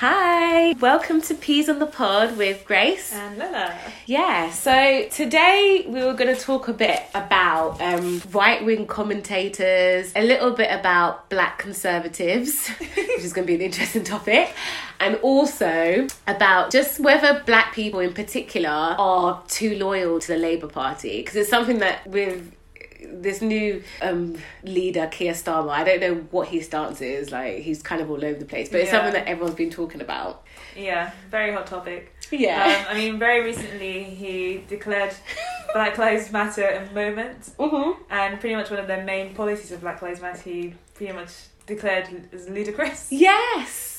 Hi, welcome to Peas on the Pod with Grace. And Lila. Yeah, so today we were going to talk a bit about um, right wing commentators, a little bit about black conservatives, which is going to be an interesting topic, and also about just whether black people in particular are too loyal to the Labour Party. Because it's something that with this new um, leader, Keir Starmer, I don't know what his stance is. Like, he's kind of all over the place, but it's Yeah. something that everyone's been talking about. Yeah, very hot topic. Yeah. Um, I mean, very recently he declared Black Lives Matter a moment, mm-hmm. and pretty much one of the main policies of Black Lives Matter he pretty much declared as ludicrous. Yes.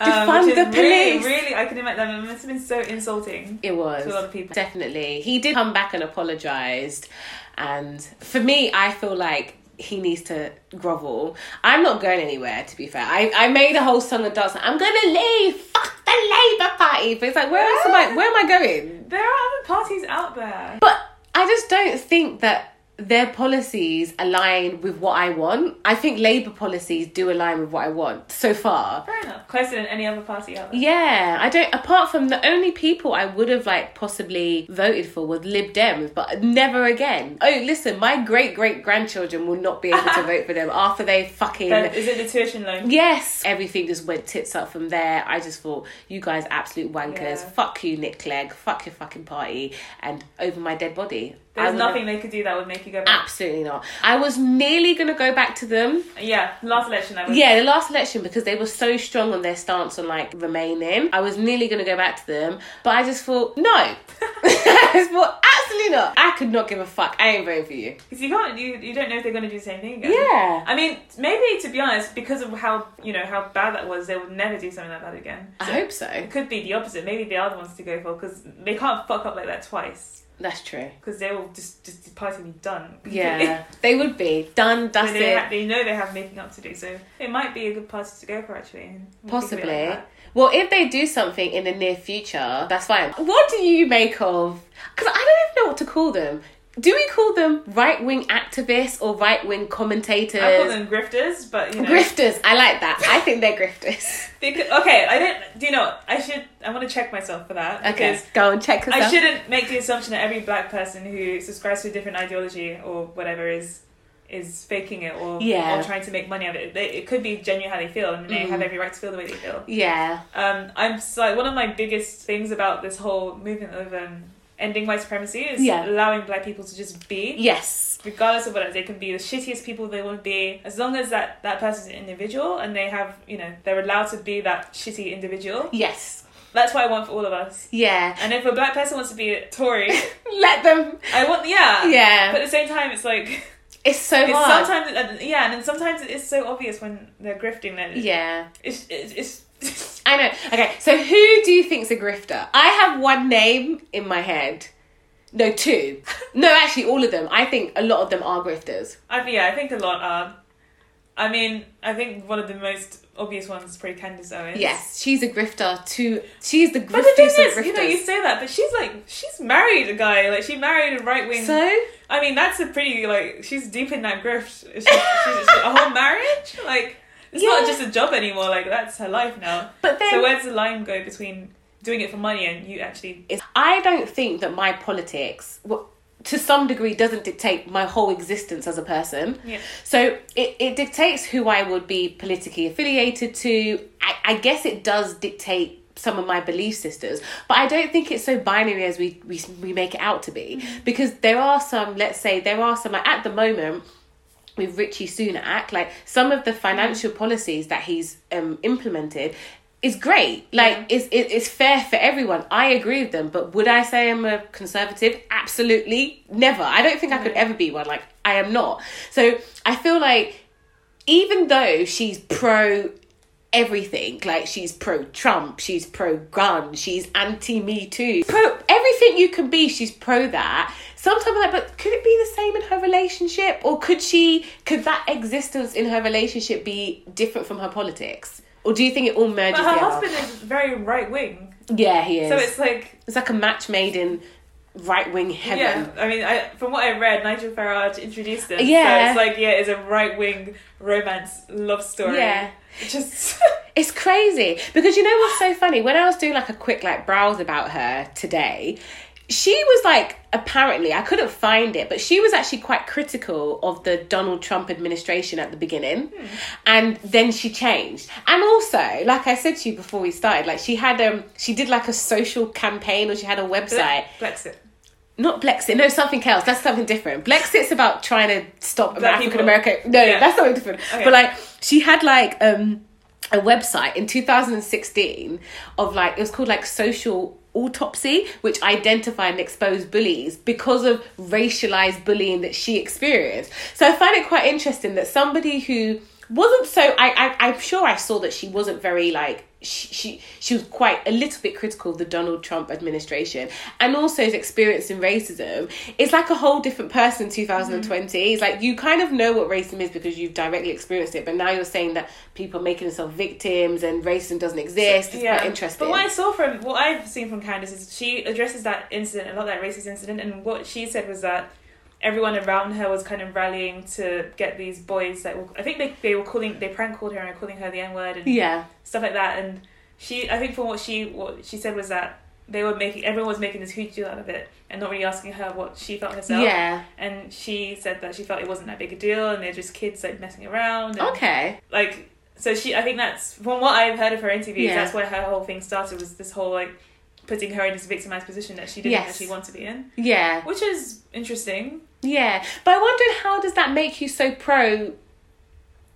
Um, Defund which the really, police. really, I can imagine that it must have been so insulting It was. to a lot of people. Definitely. He did come back and apologized. And for me, I feel like he needs to grovel. I'm not going anywhere, to be fair. I, I made a whole song and dance. I'm going to leave. Fuck the Labour Party. But it's like, where else am I? Where am I going? There are other parties out there. But I just don't think that their policies align with what I want. I think Labour policies do align with what I want so far. Fair enough. Closer than any other party there. Yeah, I don't. Apart from the only people I would have like possibly voted for was Lib Dems, but never again. Oh, listen, my great great grandchildren will not be able to vote for them after they fucking. Then, is it the tuition loan? Yes, everything just went tits up from there. I just thought, you guys absolute wankers. Yeah. Fuck you, Nick Clegg. Fuck your fucking party. And over my dead body. There's nothing they could do that would make you go back. Absolutely not. I was nearly going to go back to them. Yeah, last election I was. Yeah, the last election because they were so strong on their stance on like remaining. I was nearly going to go back to them, but I just thought no. I just thought absolutely not. I could not give a fuck. I ain't voting for you. Because you can't, you, you don't know if they're going to do the same thing again. Yeah. I mean, maybe to be honest, because of how you know how bad that was, they would never do something like that again. I hope so. It could be the opposite. Maybe the other ones to go for because they can't fuck up like that twice. That's true. Because they will just just the party will be done. Yeah, they would be done, So they, they know they have making up to do, so it might be a good party to go for actually. Possibly. like. Well, if they do something in the near future, that's fine. What do you make of? Because I don't even know what to call them. Do we call them right wing activists or right wing commentators? I call them grifters, but you know. Grifters. I like that. I think they're grifters. Because, okay, I don't. Do you know? I should. I want to check myself for that Okay, go and check yourself. I shouldn't make the assumption that every black person who subscribes to a different ideology or whatever is is faking it or Yeah. or trying to make money of it. They, it could be genuine how they feel, and they Mm. have every right to feel the way they feel. Yeah. Um, I'm like one of my biggest things about this whole movement of um, ending white supremacy is Yeah. allowing black people to just be, Yes. regardless of what. They can be the shittiest people they want to be, as long as that that person's an individual and they have, you know, they're allowed to be that shitty individual. Yes. That's what I want for all of us. Yeah. And if a black person wants to be a Tory, Let them. I want yeah. Yeah. But at the same time, it's like It's so it's hard. sometimes uh, yeah, and then sometimes it's so obvious when they're grifting that Yeah. it's it's. it's I know. Okay, so who do you think's a grifter? I have one name in my head. No, two. No, actually, all of them. I think a lot of them are grifters. I yeah, I think a lot are. I mean, I think one of the most obvious ones is probably Candace Owens. Yes, she's a grifter too. She's the But the thing is, you know, you say that, but she's like, she's married a guy. Like, she married a right wing. So, I mean, that's a pretty like, she's deep in that grift. She's, a whole marriage. Like, it's Yeah. not just a job anymore. Like, that's her life now. but then So where's the line go between doing it for money and you actually? I don't think that my politics, well, to some degree, doesn't dictate my whole existence as a person. Yeah. So it, it dictates who I would be politically affiliated to. I, I guess it does dictate some of my belief systems, but I don't think it's so binary as we, we, we make it out to be. Mm-hmm. Because there are some, let's say, there are some, at the moment, with Rishi Sunak, like some of the financial policies that he's um, implemented is great. Like Yeah. it's it, it's fair for everyone. I agree with them, but would I say I'm a conservative? Absolutely never. I don't think I could ever be one. Like I am not. So I feel like even though she's pro everything, like she's pro Trump, she's pro gun, she's anti Me Too, pro everything you can be, she's pro that. Sometimes I'm like, but could it be the same in her relationship, or could she, could that existence in her relationship be different from her politics, or do you think it all merges But her together? husband is very right wing, yeah, he is. so it's like it's like a match made in right wing heaven. yeah. I mean, I from what I read, Nigel Farage introduced him. Yeah. so it's like yeah, it's a right wing romance love story. Yeah. It just It's crazy because you know what's so funny? When I was doing like a quick like browse about her today, she was like apparently I couldn't find it, but she was actually quite critical of the Donald Trump administration at the beginning, Hmm. and then she changed. And also, like I said to you before we started, like she had um she did like a social campaign or she had a website. Blexit. Not Blexit, no, something else. That's something different. Blexit's about trying to stop African. American. No, Yeah. that's something different. Okay. But like, she had like um a website in 2016 of like it was called like social autopsy which identified and exposed bullies because of racialized bullying that she experienced. So i find it quite interesting that somebody who wasn't so I, I i'm sure i saw that she wasn't very like she, she she was quite a little bit critical of the Donald Trump administration and also his experience in racism. It's like a whole different person in 2020. Mm-hmm. It's like you kind of know what racism is because you've directly experienced it, but now you're saying that people are making themselves victims and racism doesn't exist. It's quite interesting. But what I saw from what I've seen from Candace is she addresses that incident, a lot that racist incident, and what she said was that everyone around her was kind of rallying to get these boys that were, I think they, they were calling they prank called her and calling her the N word and yeah, stuff like that. And she I think from what she what she said was that they were making everyone was making this huge deal out of it and not really asking her what she felt herself. yeah, And she said that she felt it wasn't that big a deal and they're just kids like messing around. And, okay, like so she i think that's from what i've heard of her interviews Yeah. that's where her whole thing started was this whole like putting her in this victimized position that she didn't Yes. actually want to be in yeah, which is interesting yeah. But I wondered how does that make you so pro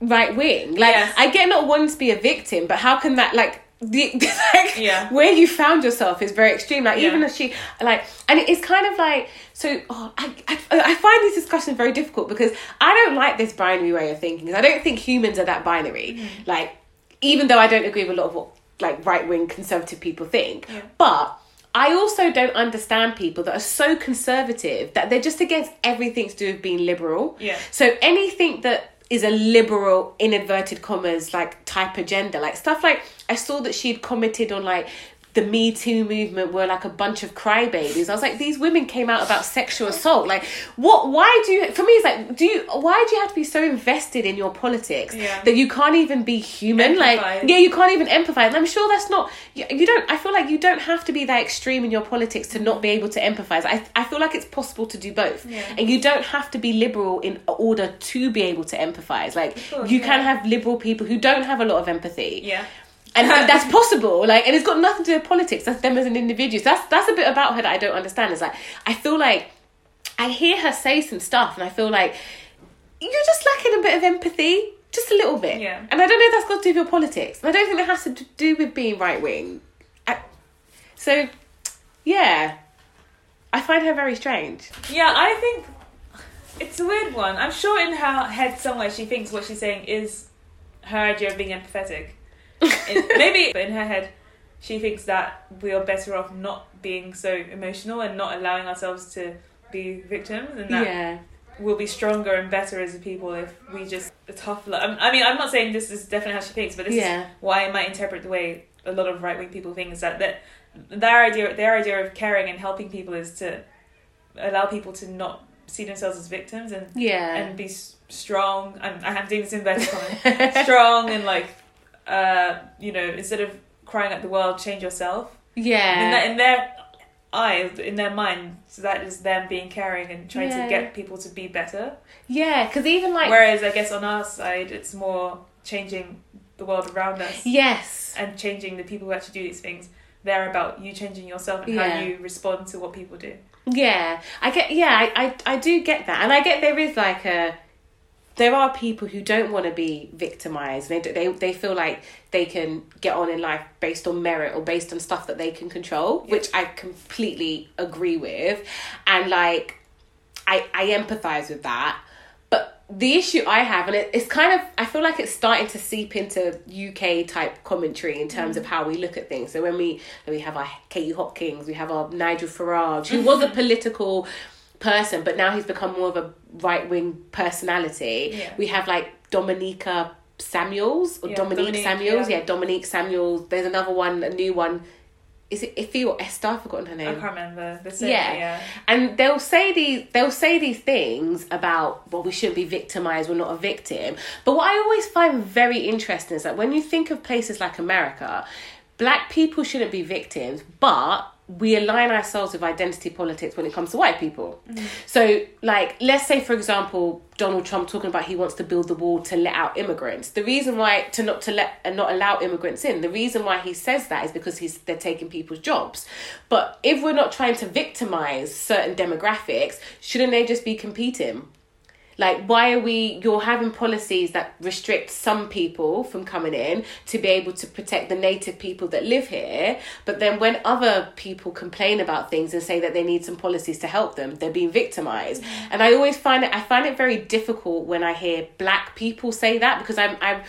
right wing? Like Yes. I get not wanting to be a victim, but how can that like the like Yeah. where you found yourself is very extreme. Like Yeah. even as she like, and it's kind of like so. Oh, I, I I find these discussions very difficult because I don't like this binary way of thinking. I don't think humans are that binary. Mm. Like even though I don't agree with a lot of what like right wing conservative people think, Yeah. but. I also don't understand people that are so conservative that they're just against everything to do with being liberal. Yeah. So anything that is a liberal, in inverted commas, like type agenda, like stuff like I saw that she'd commented on like the Me Too movement were like a bunch of crybabies. I was like, these women came out about sexual assault. Like, what? Why do you? For me, it's like, do you? Why do you have to be so invested in your politics Yeah. that you can't even be human? Like, yeah, you can't even empathize. And I'm sure that's not. You, you don't. I feel like you don't have to be that extreme in your politics to not be able to empathize. I I feel like it's possible to do both, Yeah. and you don't have to be liberal in order to be able to empathize. Like, course, you yeah. can have liberal people who don't have a lot of empathy yeah and that's possible. Like, and it's got nothing to do with politics. That's them as an individual. So that's that's a bit about her that I don't understand. Is like I feel like I hear her say some stuff, and I feel like you're just lacking a bit of empathy, just a little bit. Yeah. And I don't know if that's got to do with your politics. And I don't think that has to do with being right wing. So, yeah, I find her very strange. yeah i think it's a weird one i'm sure in her head somewhere she thinks what she's saying is her idea of being empathetic It- maybe but in her head she thinks that we are better off not being so emotional and not allowing ourselves to be victims and that yeah. we'll be stronger and better as a people if we just a tough love. I mean, I'm not saying this is definitely how she thinks, but this Yeah. is why I might interpret the way a lot of right wing people think is that, that their idea their idea of caring and helping people is to allow people to not see themselves as victims and Yeah. and be strong. I'm I'm doing this inverted commas. strong and like uh you know instead of crying at the world, change yourself. yeah. In, that, in their eyes, in their mind, so that is them being caring and trying Yeah. to get people to be better. yeah, because even like. Whereas I guess on our side, it's more changing the world around us yes. and changing the people who actually do these things. They're about you changing yourself and Yeah. how you respond to what people do. Yeah, I get. Yeah, I, I, I do get that, and I get there is like a. There are people who don't want to be victimized. They they they feel like they can get on in life based on merit or based on stuff that they can control, Yeah. which I completely agree with, and like, I I empathize with that. But the issue I have, and it, it's kind of, I feel like it's starting to seep into UK type commentary in terms of mm. how we look at things. So when we we have our Katie Hopkins, we have our Nigel Farage, who was a political person, but now he's become more of a right wing personality. Yeah. We have like Dominica Samuels or Yeah, Dominique, Dominique, Samuels, yeah. yeah. Dominique Samuels. There's another one, a new one. is it Iffy or Esther? I've forgotten her name. I can't remember. Same, Yeah. yeah. And they'll say these they'll say these things about well we shouldn't be victimized, we're not a victim. But what I always find very interesting is that when you think of places like America, black people shouldn't be victims, but we align ourselves with identity politics when it comes to white people. Mm. So, like, let's say, for example, Donald Trump talking about he wants to build the wall to let out immigrants. The reason why to not to let and not allow immigrants in, the reason why he says that is because he's they're taking people's jobs. But if we're not trying to victimize certain demographics, shouldn't they just be competing? Like, why are we, you're having policies that restrict some people from coming in to be able to protect the native people that live here. But then when other people complain about things and say that they need some policies to help them, they're being victimized. And I always find it, I find it very difficult when I hear black people say that because I'm, I'm,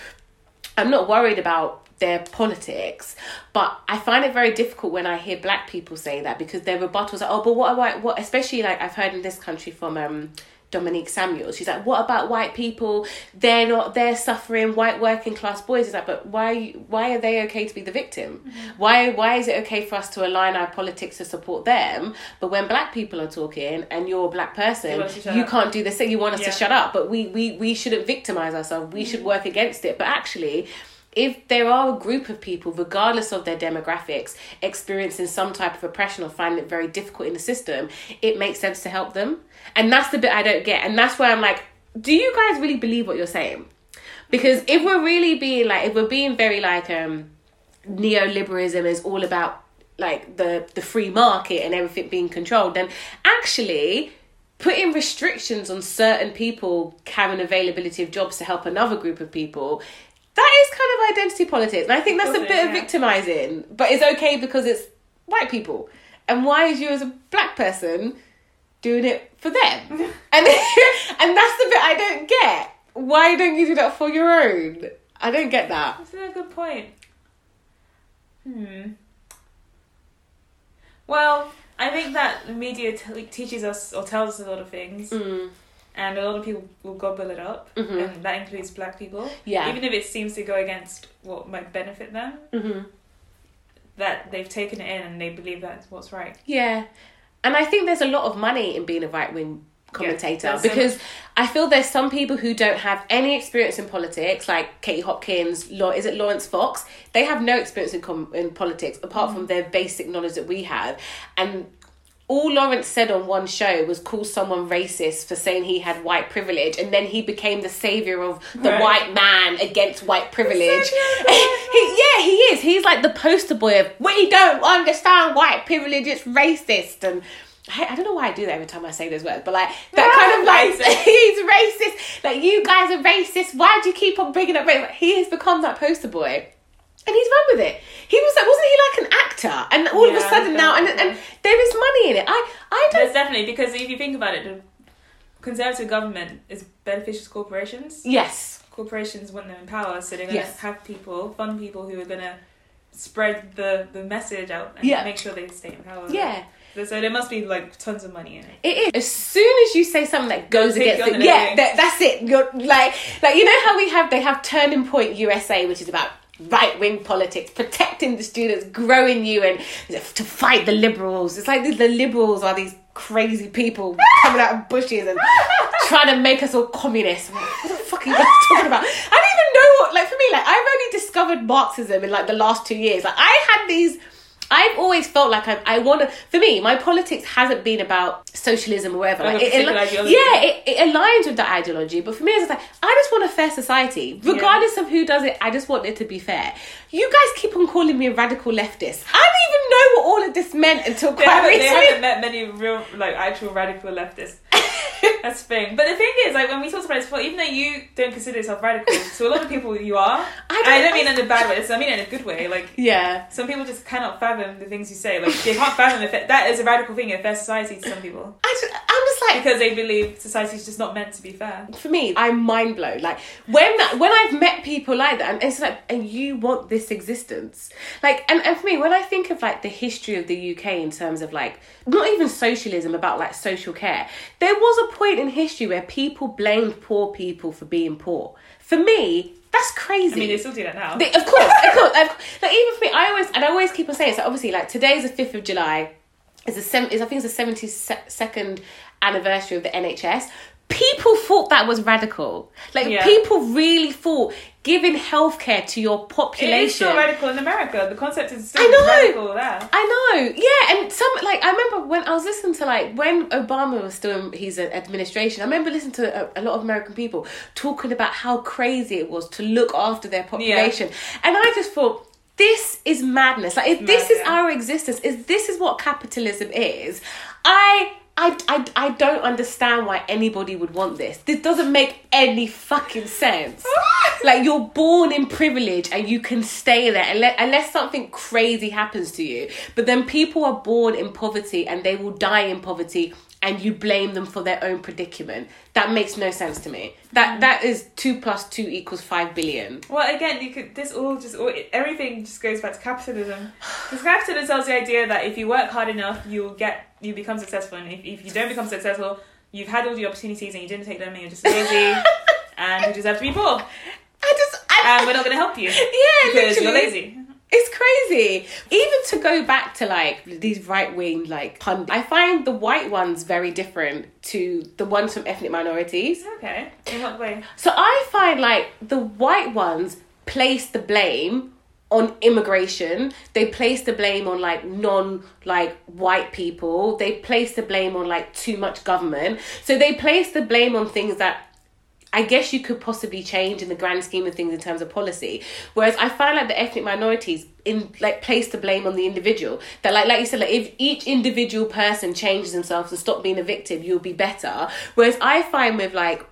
I'm not worried about their politics, but I find it very difficult when I hear black people say that because their rebuttals are, oh, but what about what? Especially like I've heard in this country from um, Dominique Samuels. She's like, what about white people? They're not. They're suffering. White working class boys. Is like, but why? Why are they okay to be the victim? Mm-hmm. Why? Why is it okay for us to align our politics to support them? But when black people are talking and you're a black person, You want us to shut you up. can't do this thing. You want us Yeah. to shut up. But we we we shouldn't victimize ourselves. We should mm-hmm. work against it. But actually if there are a group of people, regardless of their demographics, experiencing some type of oppression or finding it very difficult in the system, it makes sense to help them. And that's the bit I don't get. And that's where I'm like, do you guys really believe what you're saying? Because if we're really being like, if we're being very like, um, neoliberalism is all about like the the free market and everything being controlled, then actually putting restrictions on certain people having availability of jobs to help another group of people that is kind of identity politics and i think that's a bit it of victimizing but it's okay because it's white people. And why is you as a black person doing it for them? And and that's the bit i don't get. Why don't you do that for your own? I don't get that. That's a good point. Hmm. Well, I think that the media t- teaches us or tells us a lot of things, mm. And a lot of people will gobble it up, Mhm. and that includes black people. Yeah. Even if it seems to go against what might benefit them, hmm that they've taken it in and they believe that's what's right. Yeah. And I think there's a lot of money in being a right wing commentator so because I feel there's some people who don't have any experience in politics, like Katie Hopkins, Law, is it Laurence Fox? They have no experience in, com- in politics apart from their basic knowledge that we have. And all Laurence said on one show was call someone racist for saying he had white privilege, and then he became the savior of the Right. white man against white privilege. he, yeah, he is. He's like the poster boy of we don't understand white privilege. It's racist, and I, I don't know why I do that every time I say those words, but like that kind of like he's racist. Like you guys are racist. Why do you keep on bringing up race? He has become that poster boy. And he's run with it. He was like, wasn't he like an actor? And all of a sudden now, and, and there is money in it. I, I don't There's definitely because if you think about it, the conservative government is beneficial to corporations. Yes. Corporations want them in power, so they're going to Yes. have people, fund people who are going to spread the, the message out and Yeah. make sure they stay in power. Yeah. So, so there must be like tons of money in it. It is. As soon as you say something that goes against it, yeah, that, that's it. You're like, like you know how we have they have Turning Point USA, which is about right wing politics, protecting the students, growing you, and to fight the liberals. It's like the, the liberals are these crazy people coming out of bushes and trying to make us all communists. Like, what the fuck are you guys talking about? I don't even know what. Like for me, like I've only discovered Marxism in like the last two years. Like I had these. I've always felt like I, I want to. For me, my politics hasn't been about socialism or whatever. Like it, ideology. yeah, it, it aligns with that ideology. But for me, it's like I just fair society, regardless of who does it. I just want it to be fair. You guys keep on calling me a radical leftist. I didn't even know what all of this meant until They quite haven't, they haven't met many real, like, actual radical leftists. That's the thing. But the thing is, like, when we talked about this before, even though you don't consider yourself radical, to a lot of people you are. I don't- I don't mean in a bad way. I mean in a good way. Like, yeah. some people just cannot fathom the things you say. Like, they can't fathom if it, that is a radical thing in a fair society to some people. I just, I'm just like Because they believe society's just not meant to be fair. for me, I'm mind blown. Like when when I've met people like that, and it's like, and you want this existence, like, and, and for me, when I think of like the history of the UK in terms of like not even socialism, about like social care, there was a point in history where people blamed poor people for being poor. For me, That's crazy. I mean, they still do that now. They- of course, of course. Like, like even for me, I always and I always keep on saying. So obviously, like today's the fifth of July. It's the. Is I think it's the seventy second anniversary of the NHS. People thought that was radical. Like Yeah. people really thought giving healthcare to your population. is still radical in America. The concept is still I know. radical there. I know, yeah, and some like I remember when I was listening to like when Obama was still in his administration. I remember listening to a, a lot of American people talking about how crazy it was to look after their population, and I just thought this is madness. Like if this is yeah. our existence, if this is what capitalism is, I. I, I, I don't understand why anybody would want this. This doesn't make any fucking sense. like you're born in privilege and you can stay there unless, unless something crazy happens to you but then people are born in poverty and they will die in poverty and you blame them for their own predicament that makes no sense to me that mm. that is 2 plus 2 equals 5 billion Well, again, you could. This all just all, everything just goes back to capitalism. Because capitalism sells the idea that if you work hard enough, you'll get you become successful, and if, if you don't become successful, you've had all the opportunities and you didn't take them, and you're just lazy, and you deserve to be poor, i just I, and we're not going to help you yeah because you're lazy. It's crazy. Even to go back to like these right wing like pundits, I find the white ones very different to the ones from ethnic minorities. Okay, in what way? So I find like the white ones place the blame on immigration. They place the blame on like non like white people. They place the blame on like too much government. So they place the blame on things that I guess you could possibly change in the grand scheme of things in terms of policy. Whereas I find like the ethnic minorities in like place the blame on the individual. That like like you said, like if each individual person changes themselves and stop being a victim, you'll be better. Whereas I find with like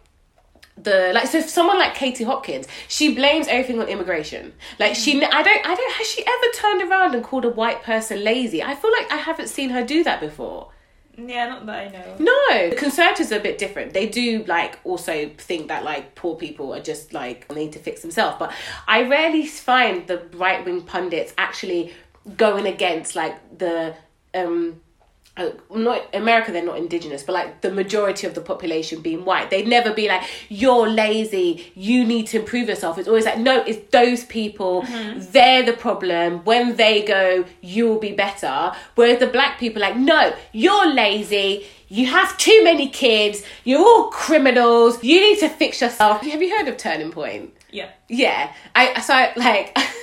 the like so someone like Katie Hopkins, she blames everything on immigration. Like she I don't I don't has she ever turned around and called a white person lazy? I feel like I haven't seen her do that before. Yeah, not that I know. No, the conservatives are a bit different. They do like also think that like poor people are just like need to fix themselves. But I rarely find the right wing pundits actually going against like the um Uh, not America, they're not indigenous, but like the majority of the population being white, they'd never be like, "You're lazy. You need to improve yourself." It's always like, "No, it's those people. Mm-hmm. They're the problem. When they go, you'll be better." Whereas the black people, like, "No, you're lazy. You have too many kids. You're all criminals. You need to fix yourself." Have you heard of Turning Point? Yeah. Yeah, I so I, like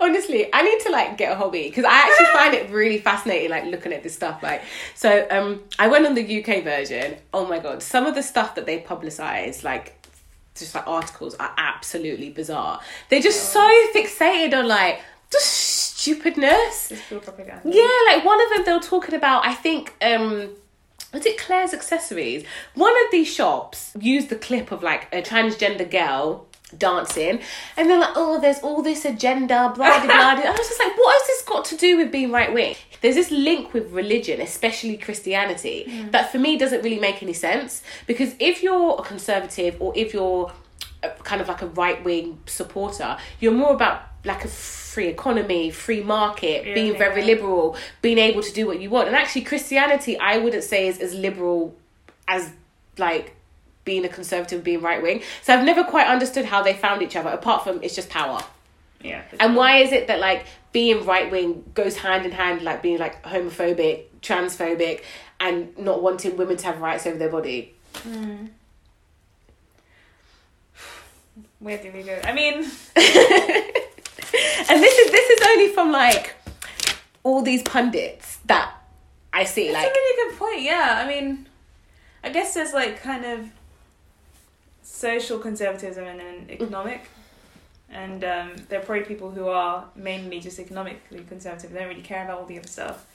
honestly, I need to like get a hobby because I actually find it really fascinating, like looking at this stuff. Like, so um, I went on the UK version. Oh my god, some of the stuff that they publicize, like just like articles, are absolutely bizarre. They're just so fixated on like just stupidness. Yeah, like one of them they were talking about. I think um was it Claire's accessories? One of these shops used the clip of like a transgender girl dancing, and they're like, "Oh, there's all this agenda, blah blah blah." I was just like, "What has this got to do with being right wing?" There's this link with religion, especially Christianity, mm. that for me doesn't really make any sense because if you're a conservative or if you're kind of like a right wing supporter, you're more about like a free economy, free market, Yeah, being very yeah. liberal, being able to do what you want. And actually, Christianity, I wouldn't say is as liberal as like being a conservative, being right wing. So I've never quite understood how they found each other, apart from it's just power. Yeah. And why is it that like being right wing goes hand in hand, like being like homophobic, transphobic, and not wanting women to have rights over their body? Hmm. Where do we go? I mean, and this is this is only from like all these pundits that I see. That's Like, a really good point. Yeah, I mean, I guess there's like kind of social conservatism and then economic, and um, there are probably people who are mainly just economically conservative. They don't really care about all the other stuff.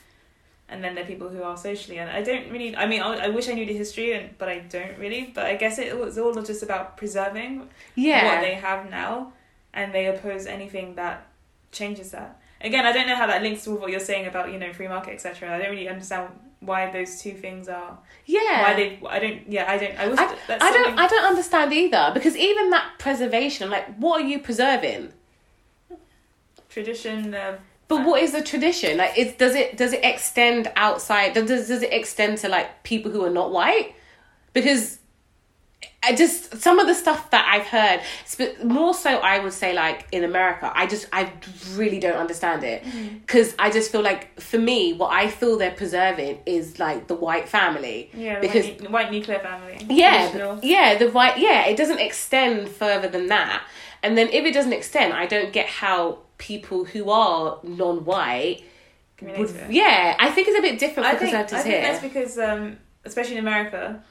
And then there are people who are socially, and I don't really. I mean, I, I wish I knew the history, and but I don't really. But I guess it was all just about preserving yeah, what they have now, and they oppose anything that changes that. Again, I don't know how that links with what you're saying about you know free market, etc. I don't really understand why those two things are yeah. why they. I don't. Yeah, I don't. I wish I, that's I don't something- I don't understand either because even that preservation, like, what are you preserving? tradition. Uh, But what is the tradition? Like, it does it does it extend outside? Does does it extend to like people who are not white? Because I just some of the stuff that I've heard, more so I would say like in America, I just I really don't understand it Mm-hmm. because I just feel like for me, what I feel they're preserving is like the white family. Yeah, the because white, white nuclear family. yeah, Original. yeah, the white yeah, it doesn't extend further than that. And then if it doesn't extend, I don't get how people who are non-white would yeah, I think it's a bit different for I think, I think here. that's because, um, especially in America,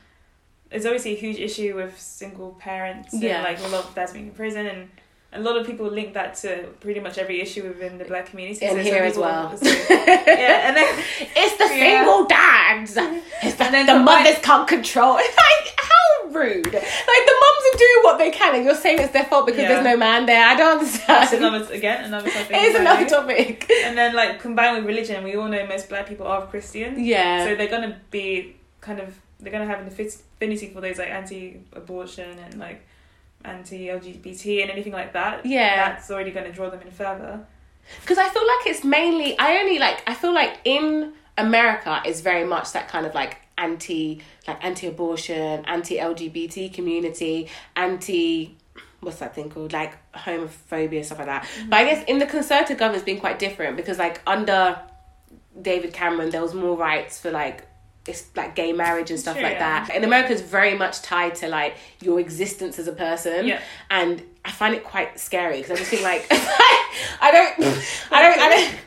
there's obviously a huge issue with single parents. Yeah. And, like a lot of dads being in prison, and a lot of people link that to pretty much every issue within the black community. and So here as well. so- yeah, and then It's the Yeah. single dads. It's the, And then the combine- mothers can't control. It's like how rude. Like the mums are doing what they can, and you're saying it's their fault because Yeah. there's no man there. I don't that's understand. another again another topic. it is another topic. And then like combined with religion, we all know most black people are Christian. Yeah. So they're gonna be kind of they're gonna have an affinity for those like anti-abortion and like anti-LGBT and anything like that. Yeah. That's already gonna draw them in further. Because I feel like it's mainly I only like I feel like in America is very much that kind of like anti like anti abortion, anti LGBT community, anti what's that thing called? Like homophobia, stuff like that. But I mm-hmm. guess in the conservative government it's been quite different because like under David Cameron there was more rights for like it's like gay marriage and stuff like yeah. that. In America, it's very much tied to like your existence as a person, Yeah. and I find it quite scary because I just think like I don't, I don't, I don't.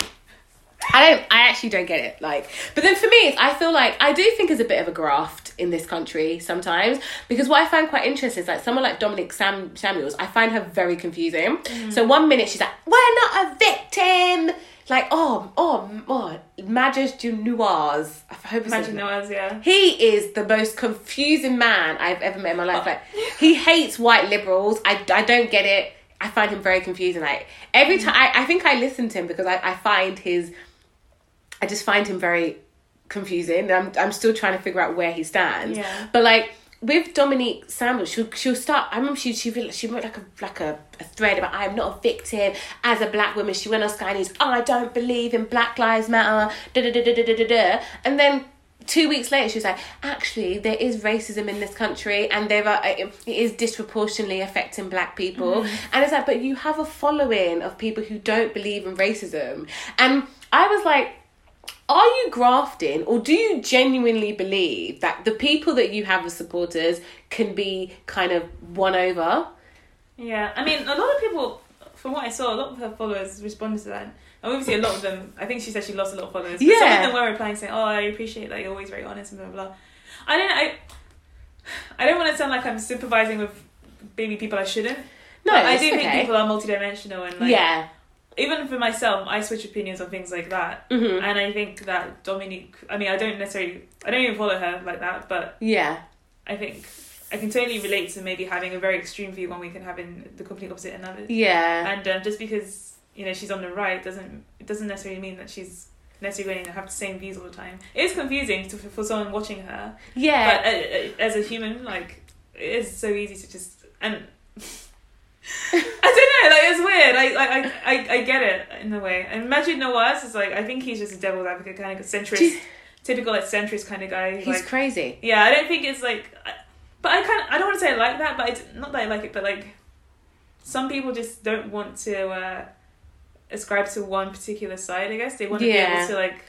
I don't. I actually don't get it. Like, but then for me, it's, I feel like I do think it's a bit of a graft in this country sometimes because what I find quite interesting is like someone like Dominic Sam Samuels. I find her very confusing. Mm. So one minute she's like, "We're not a victim." Like, oh, oh, oh, Maajid Nawaz. I hope it's Imagine Noah's, yeah. he is the most confusing man I've ever met in my life. Like he hates white liberals. I, I don't get it. I find him very confusing. Like every time I, I think I listen to him because I, I find his I just find him very confusing. I'm I'm still trying to figure out where he stands. Yeah. But like with Dominique Samuel, she'll she'll start. I remember she she wrote- she wrote like a like a, a thread about I'm not a victim as a black woman. She went on Sky News. Oh, I don't believe in Black Lives Matter. Da da da da da da da. da. And then two weeks later, she was like, actually, there is racism in this country, and there are it is disproportionately affecting black people. Mm-hmm. And it's like, but you have a following of people who don't believe in racism, and I was like are you grafting or do you genuinely believe that the people that you have as supporters can be kind of won over? Yeah, I mean, a lot of people, from what I saw, a lot of her followers responded to that. And obviously, a lot of them, I think she said she lost a lot of followers. But some Yeah. of them were replying saying, "Oh, I appreciate that you're always very honest and blah blah." blah. I don't, I, I don't want to sound like I'm sympathizing with maybe people I shouldn't. No, I do think people are multidimensional and like, yeah. Even for myself, I switch opinions on things like that. Mhm. And I think that Dominique, I mean, I don't necessarily, I don't even follow her like that, but Yeah. I think I can totally relate to maybe having a very extreme view one week and having the complete opposite another. Yeah. And um, just because you know she's on the right doesn't it doesn't necessarily mean that she's necessarily going to have the same views all the time. It is confusing to, for someone watching her, Yeah. but uh, uh, as a human, like it is so easy to just and. I don't know, like it's weird. I, I, I, I, get it in a way. And Maajid Nawaz is like, I think he's just a devil's advocate kind of centrist, Jeez. typical like centrist kind of guy. He's like, crazy. yeah, I don't think it's like, I- but I kind of I don't want to say I like that, but it's not that I like it, but like some people just don't want to uh, ascribe to one particular side. I guess they want to be able to like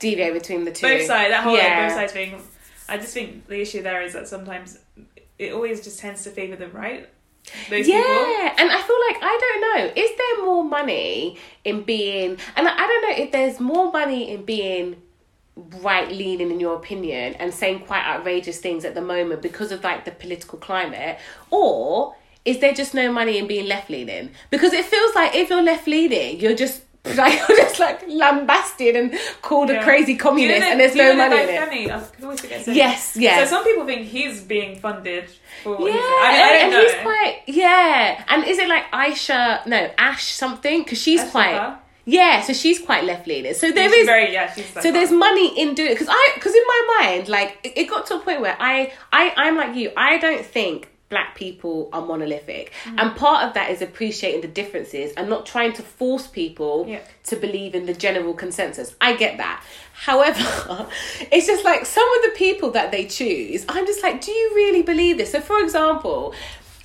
Deviate between the two. both sides. That whole Yeah. like, both sides being. I just think the issue there is that sometimes it always just tends to favor the right. Yeah, people. and I feel like I don't know. Is there more money in being? And I don't know if there's more money in being right leaning in your opinion and saying quite outrageous things at the moment because of like the political climate, or is there just no money in being left leaning? Because it feels like if you're left leaning, you're just like you're just like lambasted and called a crazy Do you communist, know- and there's no money in it. I could always forget. Yes, yeah. So some people think he's being funded for Yeah. I, I don't and, know. he's quite yeah. And is it like Aisha? No, Ash something because she's Ash quite Shaka? yeah. So she's quite left leaning. So there She's is very yeah. She's so there's money in doing because I because in my mind like it, it got to a point where I I I'm like you. I don't think black people are monolithic. And part of that is appreciating the differences and not trying to force people Yeah. to believe in the general consensus. I get that. However it's just like some of the people that they choose i'm just like do you really believe this? So for example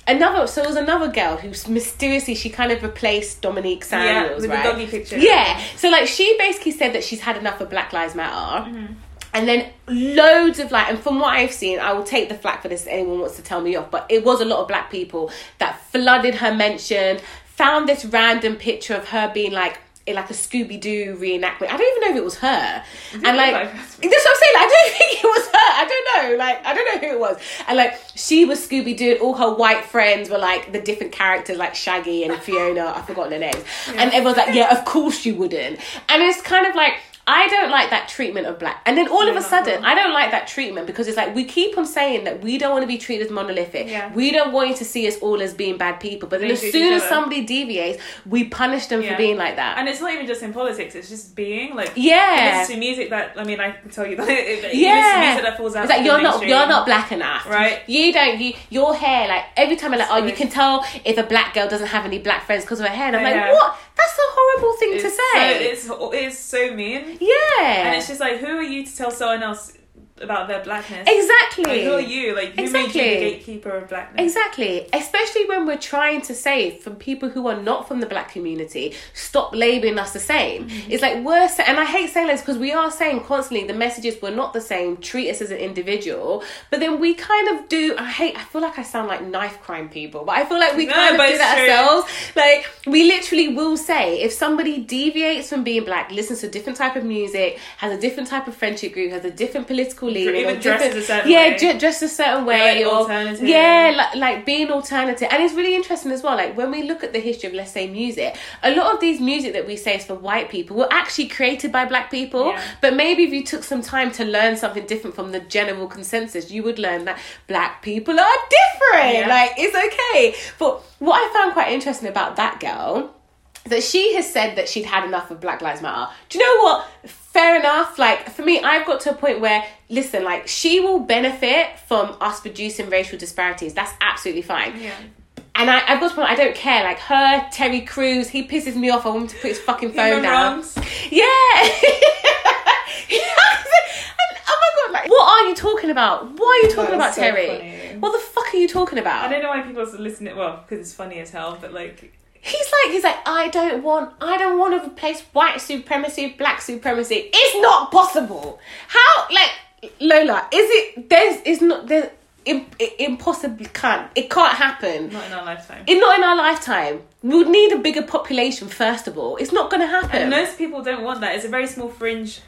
another so there was another girl who mysteriously she kind of replaced dominique samuels with the right? doggy picture. yeah. So like she basically said that she's had enough of black lives matter. Mm-hmm. And then loads of like, and from what I've seen, I will take the flack for this. if Anyone wants to tell me off, but it was a lot of black people that flooded her mention, found this random picture of her being like in like a Scooby Doo reenactment. I don't even know if it was her, and like like that's what I'm saying. Like, I don't think it was her. I don't know. Like I don't know who it was. And like she was Scooby Doo, all her white friends were like the different characters, like Shaggy and Fiona. I've forgotten their names. And everyone's like, yeah, of course you wouldn't. And it's kind of like. I don't like that treatment of black. And then all of a sudden. I don't like that treatment because it's like we keep on saying that we don't want to be treated as monolithic. Yeah. We don't want you to see us all as being bad people. But then as soon as somebody deviates, we punish them for being like that. And it's not even just in politics; it's just being like. yeah. To music that I mean I can tell you that it, Yeah. music that falls out. It's like you're not mainstream. you're not black enough. Right. You don't you your hair like every time I'm like, oh you can tell if a black girl doesn't have any black friends because of her hair. And I'm like, Yeah. what? That's a horrible thing It's to so, say. it's it's so mean, yeah. and it's just like, who are you to tell someone else about their blackness? exactly. Like, who are you? Like, who made Exactly. you the gatekeeper of blackness? Exactly, especially when we're trying to say from people who are not from the black community, stop labeling us the same. Mm-hmm. It's like we're, and I hate saying this because we are saying constantly the messages were not the same. Treat us as an individual, but then we kind of do. I hate. I feel like I sound like knife crime people, but I feel like we No, kind of do that true. ourselves. Like we literally will say if somebody deviates from being black, listens to a different type of music, has a different type of friendship group, has a different political or different- a certain yeah, way. dressed a certain way, like or yeah, like, like being alternative and it's really interesting as well like when we look at the history of let's say music a lot of these music that we say is for white people were actually created by black people Yeah. but maybe if you took some time to learn something different from the general consensus you would learn that black people are different Yeah. like it's okay but what i found quite interesting about that girl that she has said that she'd had enough of Black Lives Matter. Do you know what? Fair enough. Like for me, I've got to a point where listen, like she will benefit from us reducing racial disparities. That's absolutely fine. Yeah. And I, I've got to point I don't care. Like her, Terry Crews, he pisses me off. I want him to put his fucking phone down. Yeah. And, oh my god! Like, what are you talking about? Why are you talking about so Terry? funny. What the fuck are you talking about? I don't know why people listen to well because it's funny as hell, but like He's like, he's like, I don't want, I don't want to replace white supremacy, black supremacy. It's not possible. How, like, Lola, is it? There's, it's not there. Im, it impossibly can't. It can't happen. not in our lifetime. It, not in our lifetime. We would need a bigger population first of all. It's not going to happen. And most people don't want that. It's a very small fringe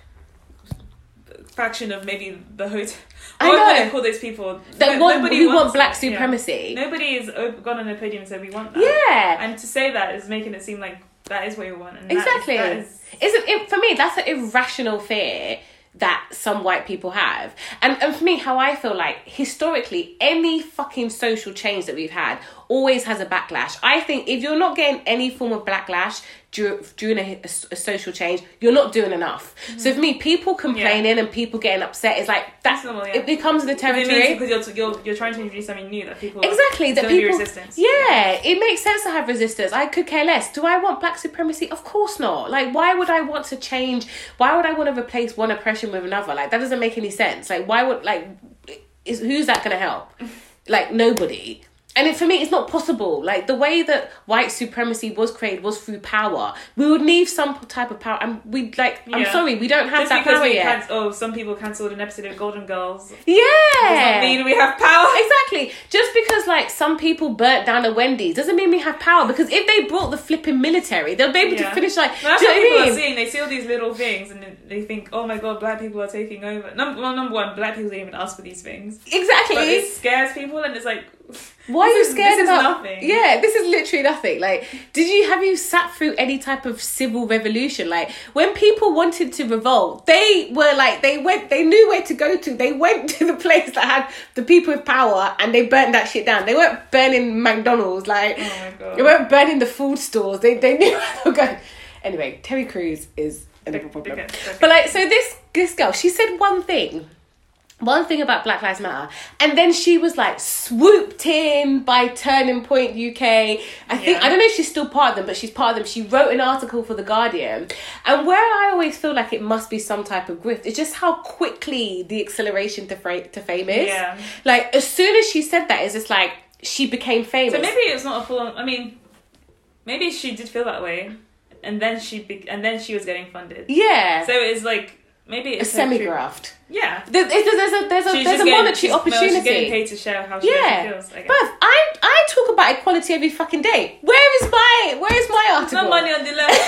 fraction of maybe the hotel. I What know. would I call those people? that No- want, nobody who want black that, yeah. supremacy. Nobody has gone on a podium and said we want that. Yeah. And to say that is making it seem like that is what you want. And that is- Exactly. that is- Isn't it for me? That's an irrational fear that some white people have, and and for me, how I feel like historically, any fucking social change that we've had always has a backlash. I think if you're not getting any form of backlash dur- during a, a, a social change, you're not doing enough. Mm-hmm. So for me, people complaining and people getting upset is like that. That's normal, yeah. It becomes the territory. because you're, you're you're trying to introduce something new that people Exactly, that people. resistance. Yeah, it makes sense to have resistance. I could care less. Do I want black supremacy? Of course not. Like, why would I want to change? Why would I want to replace one oppression with another? Like, that doesn't make any sense. Like, why would like, is who's that going to help? Like nobody. And it, for me, it's not possible. Like the way that white supremacy was created was through power. We would need some type of power, and we like. I'm sorry, we don't have Just that power yet. oh, some people cancelled an episode of Golden Girls Yeah, does yeah, not mean we have power. Exactly. Just because like some people burnt down a Wendy's doesn't mean we have power. Because if they brought the flipping military, they'll be able Yeah. to finish like. Well, that's what people I are seeing. They see all these little things and they think, oh my god, black people are taking over. Number, well, number one, black people don't even ask for these things. Exactly. But it scares people and it's like, Why are you this scared this is about? nothing. Yeah, this is literally nothing. Like, did you have you sat through any type of civil revolution? Like, when people wanted to revolt, they were like, they went, they knew where to go to. They went to the place that had the people with power, and they burnt that shit down. They weren't burning McDonald's. Like, oh my god. they weren't burning the food stores. They they knew where they were going. Anyway, Terry Crews is another problem. But like, so this this girl, she said one thing. One thing about Black Lives Matter, and then she was like swooped in by Turning Point UK. I think Yeah. I don't know if she's still part of them, but she's part of them. She wrote an article for the Guardian, and where I always feel like it must be some type of grift, it's just how quickly the acceleration to fra- to fame is. Yeah. Like as soon as she said that, it's just like she became famous. So maybe it's not a full on I mean, maybe she did feel that way, and then she be- and then she was getting funded. yeah, So it's like maybe a it's her semi graft. Yeah. There's, there's, a there's a She's there's a getting- monetary she's- well, opportunity. she's getting paid to show how she Yeah, feels. I guess. but I I talk about equality every fucking day. Where is my where is my article? no money on the left.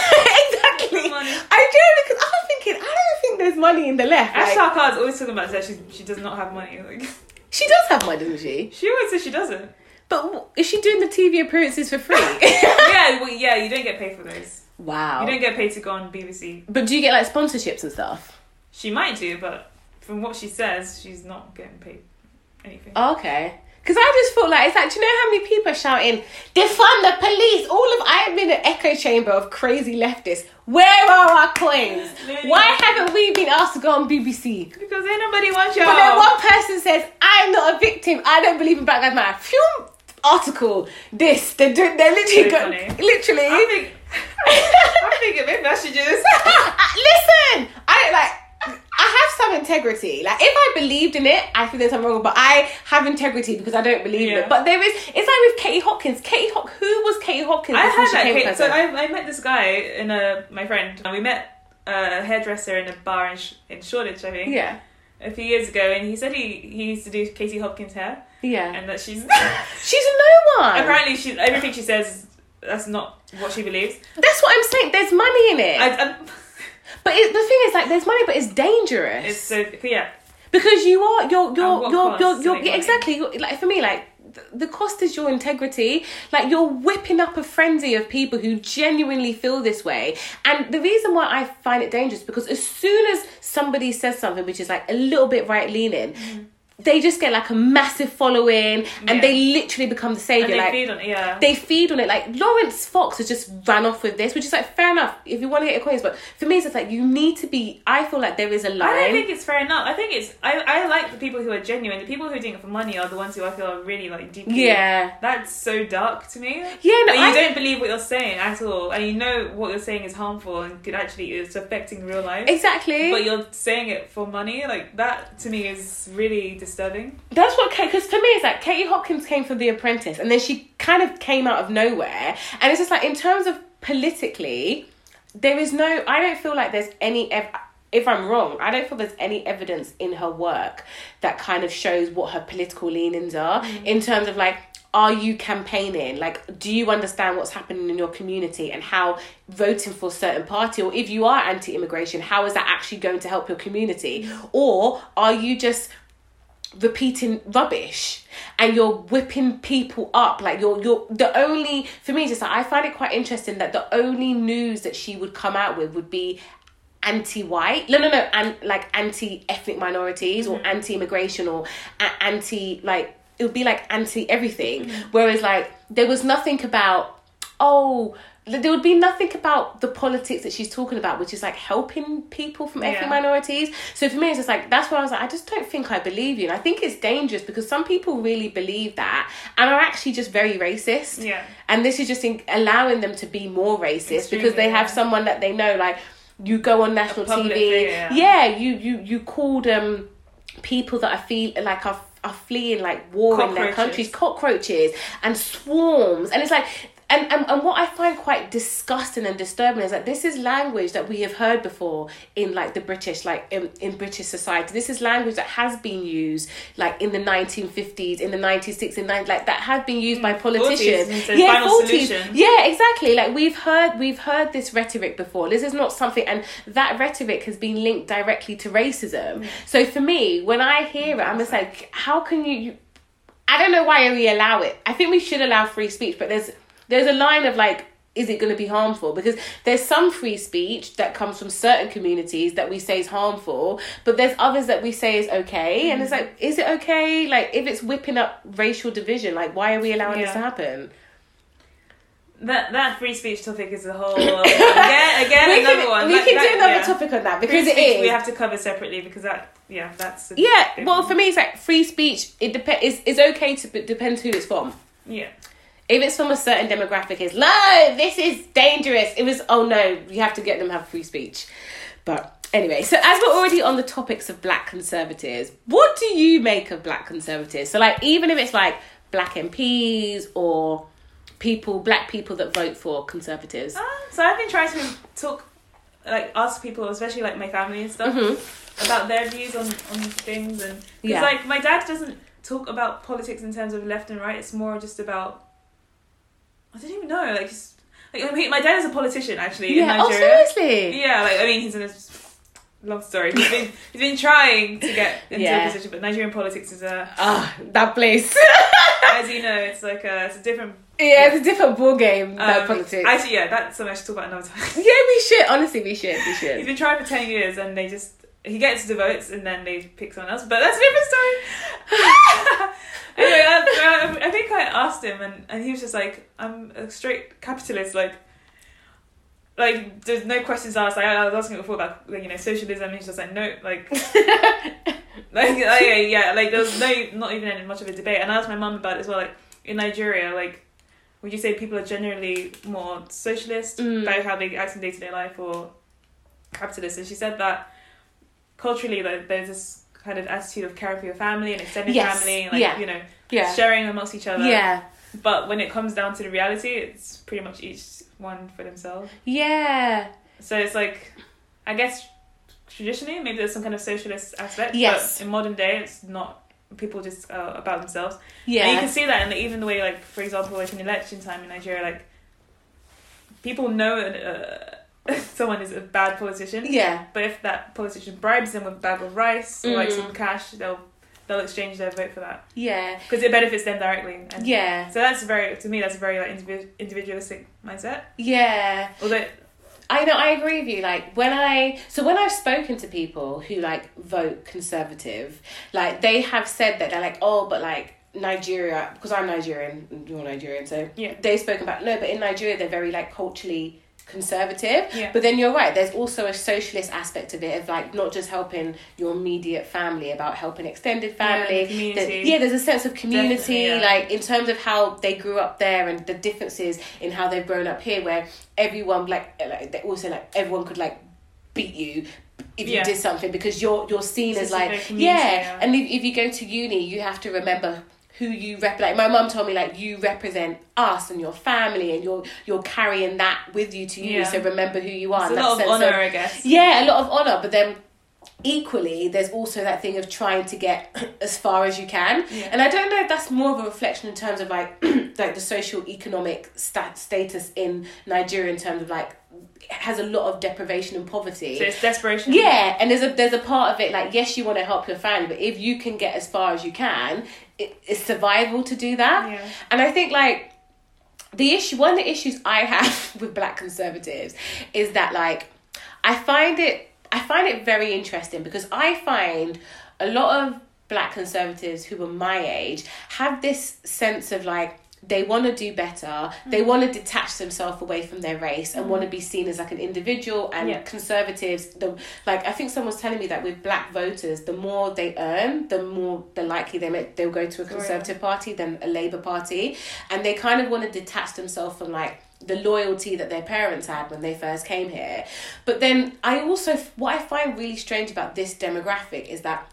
exactly. No. I do because I was thinking I don't think there's money in the left. Ash Like, Sarkar's always talking about that she she does not have money. Like she does have money, doesn't she? she always says she doesn't. But is she doing the TV appearances for free? yeah, well, yeah, you don't get paid for those. wow. You don't get paid to go on BBC. but do you get like sponsorships and stuff? She might do, but from what she says, she's not getting paid anything. Oh, okay. Because I just felt like it's like, do you know how many people are shouting, defund the police? All of I'm in an echo chamber of crazy leftists. Where are our coins? Literally. Why haven't we been asked to go on BBC? Because ain't nobody wants y'all. But then one person says, I'm not a victim. I don't believe in Black Lives Matter. Phew, article. This. They're, doing, they're literally, Very go, funny. literally. I think, I think maybe I should just. Listen, I like. I have some integrity. Like, if I believed in it, I think there's something wrong. But I have integrity because I don't believe in it. But there is. It's like with Katie Hopkins. Katie Hop. Who was Katie Hopkins? I had that. Kate, so? I, I met this guy in a my friend. And we met a hairdresser in a bar in, Sh- in Shoreditch, I think, yeah, a few years ago, and he said he, he used to do Katie Hopkins hair, yeah. and that she's She's a no one. apparently she everything she says that's not what she believes. That's what I'm saying. There's money in it. I, I, but it, the thing is, like, there's money, but it's dangerous. it's so yeah. because you are you're you're you're you're, you're yeah, exactly you're, like for me like th- the cost is your integrity like you're whipping up a frenzy of people who genuinely feel this way and the reason why i find it dangerous because as soon as somebody says something which is like a little bit right leaning they just get like a massive following and. Yeah. they literally become the And savior they like feed on it, yeah. they feed on it. Like Laurence Fox has just ran off with this, which is like fair enough if you want to get your coins. But for me, it's just like you need to be. I feel like there is a line. I don't think it's fair enough. I think it's I, I like the people who are genuine. The people who are doing it for money are the ones who I feel are really like deeply. yeah, That's so dark to me. yeah. No, Like, you I, don't believe what you're saying at all, and you know what you're saying is harmful and could actually it's affecting real life. exactly. But you're saying it for money, like that to me is really disturbing. That's what Kate. Because for me, it's like Katie Hopkins came from The Apprentice, and then she kind of came out of nowhere, and it's just like in terms of politically, there is no. I don't feel like there's any. Ev- if I'm wrong, I don't feel there's any evidence in her work that kind of shows what her political leanings are mm. in terms of like. Are you campaigning? Like, do you understand what's happening in your community and how voting for a certain party, or if you are anti immigration, how is that actually going to help your community? Mm. Or are you just repeating rubbish and you're whipping people up. Like you're you're the only for me just like, I find it quite interesting that the only news that she would come out with would be anti-white. No no no and like anti-ethnic minorities or mm-hmm. anti-immigration or a- anti like it would be like anti everything mm-hmm. whereas like there was nothing about oh there would be nothing about the politics that she's talking about which is like helping people from ethnic Yeah. minorities so for me it's just like that's why i was like i just don't think i believe you and i think it's dangerous because some people really believe that and are actually just very racist Yeah. and this is just in, allowing them to be more racist because they have yeah. someone that they know like you go on national tv yeah. yeah you you you called um people that are feel like are, are fleeing like war in their countries cockroaches and swarms and it's like and, and and what I find quite disgusting and disturbing is that this is language that we have heard before in like the British like in, in British society. This is language that has been used like in the nineteen fifties, in the nineteen sixties, like that had been used by politicians. Mm, 40s, and so final solution. Yeah, exactly. Like we've heard we've heard this rhetoric before. This is not something and that rhetoric has been linked directly to racism. Mm. So for me, when I hear it, I'm just like, how can you, you I don't know why we allow it. I think we should allow free speech, but there's there's a line of like is it going to be harmful because there's some free speech that comes from certain communities that we say is harmful but there's others that we say is okay and it's mm. like is it okay like if it's whipping up racial division like why are we allowing this to happen that that free speech topic is a whole again again we another can, one. we That- can that- do another yeah. topic on that because it speech is. we have to cover separately because that yeah that's yeah, well, one. for me, it's like free speech. It depends. It's, it's okay to, depends who it's from. yeah If it's from a certain demographic, it's no, this is dangerous. It was oh no, you have to get them to have free speech. But anyway, so as we're already on the topics of black conservatives, what do you make of black conservatives? So like even if it's like black MPs or people, black people that vote for conservatives. Ah, so I've been trying to talk like ask people especially like my family and stuff Mhm. about their views on on things and because Yeah. like my dad doesn't talk about politics in terms of left and right it's more just about I don't even know like just like I mean, my dad is a politician actually in Yeah, oh seriously? Yeah, like I mean, he's in a long story. He's been he's been trying to get into Yeah. a position, but Nigerian politics is a, Ah, that place. as you know, it's like a it's a different yeah, it's a different ball game, that um, politics. Actually, yeah, that's something I should talk about another time. yeah, we should. Honestly, we should. We he's should. been trying for ten years, and they just he gets the votes, and then they pick someone else. But that's a different story. anyway, I, I, think I asked him, and, and he was just like, "I'm a straight capitalist, like." Like there's no questions asked. Like I was asking before about like, you know socialism. And he's just like no, like like yeah, yeah, like there's no not even any, much of a debate. And I asked my mum about it as well. Like in Nigeria, like would you say people are generally more socialist Mm. about how they act in day to day life or capitalist? And she said that culturally, like there's this kind of attitude of caring for your family and extended Yes, family, like yeah. you know yeah. sharing amongst each other. Yeah. But when it comes down to the reality, it's pretty much each one for themselves. Yeah. So it's like, I guess traditionally maybe there's some kind of socialist aspect. Yes. But in modern day, it's not. People just uh, about themselves. Yeah. And you can see that in the, even the way, like for example, like in election time in Nigeria, like people know uh, someone is a bad politician. yeah. But if that politician bribes them with a bag of rice or like Mm. some cash, they'll they'll exchange their vote for that Yeah. because it benefits them directly. And Yeah. So that's very to me that's a very like individ- individualistic mindset. Yeah. Although I know I agree with you. Like when I so when I've spoken to people who like vote conservative, like they have said that they're like, oh, but like Nigeria because I'm Nigerian, you're Nigerian, so Yeah. they've spoken about no, but in Nigeria they're very like culturally conservative. Yeah. But then you're right. There's also a socialist aspect of it of like not just helping your immediate family, about helping extended family. Yeah. There's- yeah, there's a sense of community, yeah. like in terms of how they grew up there and the differences in how they've grown up here, where everyone like like they also like everyone could like beat you if you did something because you're you're seen It's as like yeah. yeah. and if, if you go to uni you have to remember who you rep like my mum told me like you represent us and your family and you're you're carrying that with you to you Yeah. so remember who you are it's a lot of honor, I guess. yeah, a lot of honor, but then equally there's also that thing of trying to get as far as you can. Yeah. And I don't know if that's more of a reflection in terms of like like the social economic stat status in Nigeria in terms of like it has a lot of deprivation and poverty. So it's desperation. Yeah, and there's a there's a part of it like yes, you want to help your family, but if you can get as far as you can, it's survival to do that. Yeah. And I think like the issue one of the issues I have with black conservatives is that like I find it I find it very interesting because I find a lot of black conservatives who are my age have this sense of like they want to do better they Mm. want to detach themselves away from their race and want to be seen as like an individual and Yeah. conservatives the like i think someone was telling me that with black voters the more they earn the more the likely they may, they'll go to a Oh, yeah. conservative party than a labor party and they kind of want to detach themselves from like the loyalty that their parents had when they first came here but then i also what i find really strange about this demographic is that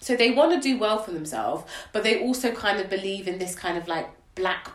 so they want to do well for themselves but they also kind of believe in this kind of like black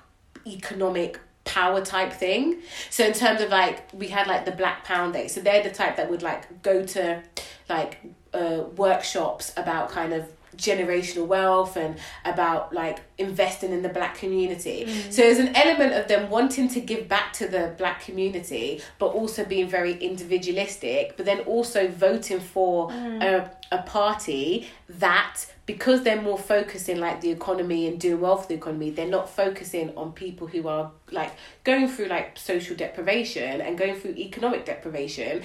economic power type thing. So in terms of like we had like the black pound day. So they're the type that would like go to like uh, workshops about kind of generational wealth and about like investing in the black community. So there's an element of them wanting to give back to the black community but also being very individualistic but then also voting for a, a party that because they're more focusing like the economy and doing well for the economy they're not focusing on people who are like going through like social deprivation and going through economic deprivation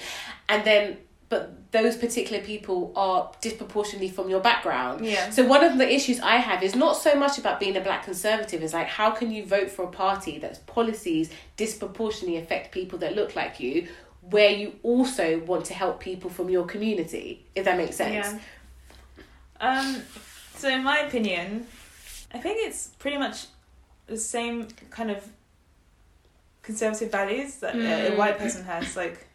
and then but those particular people are disproportionately from your background. Yeah. So one of the issues I have is not so much about being a black conservative. Is like how can you vote for a party that's policies disproportionately affect people that look like you, where you also want to help people from your community. If that makes sense. Yeah. Um, so in my opinion, I think it's pretty much the same kind of conservative values that a- a Mm. white person has. Like,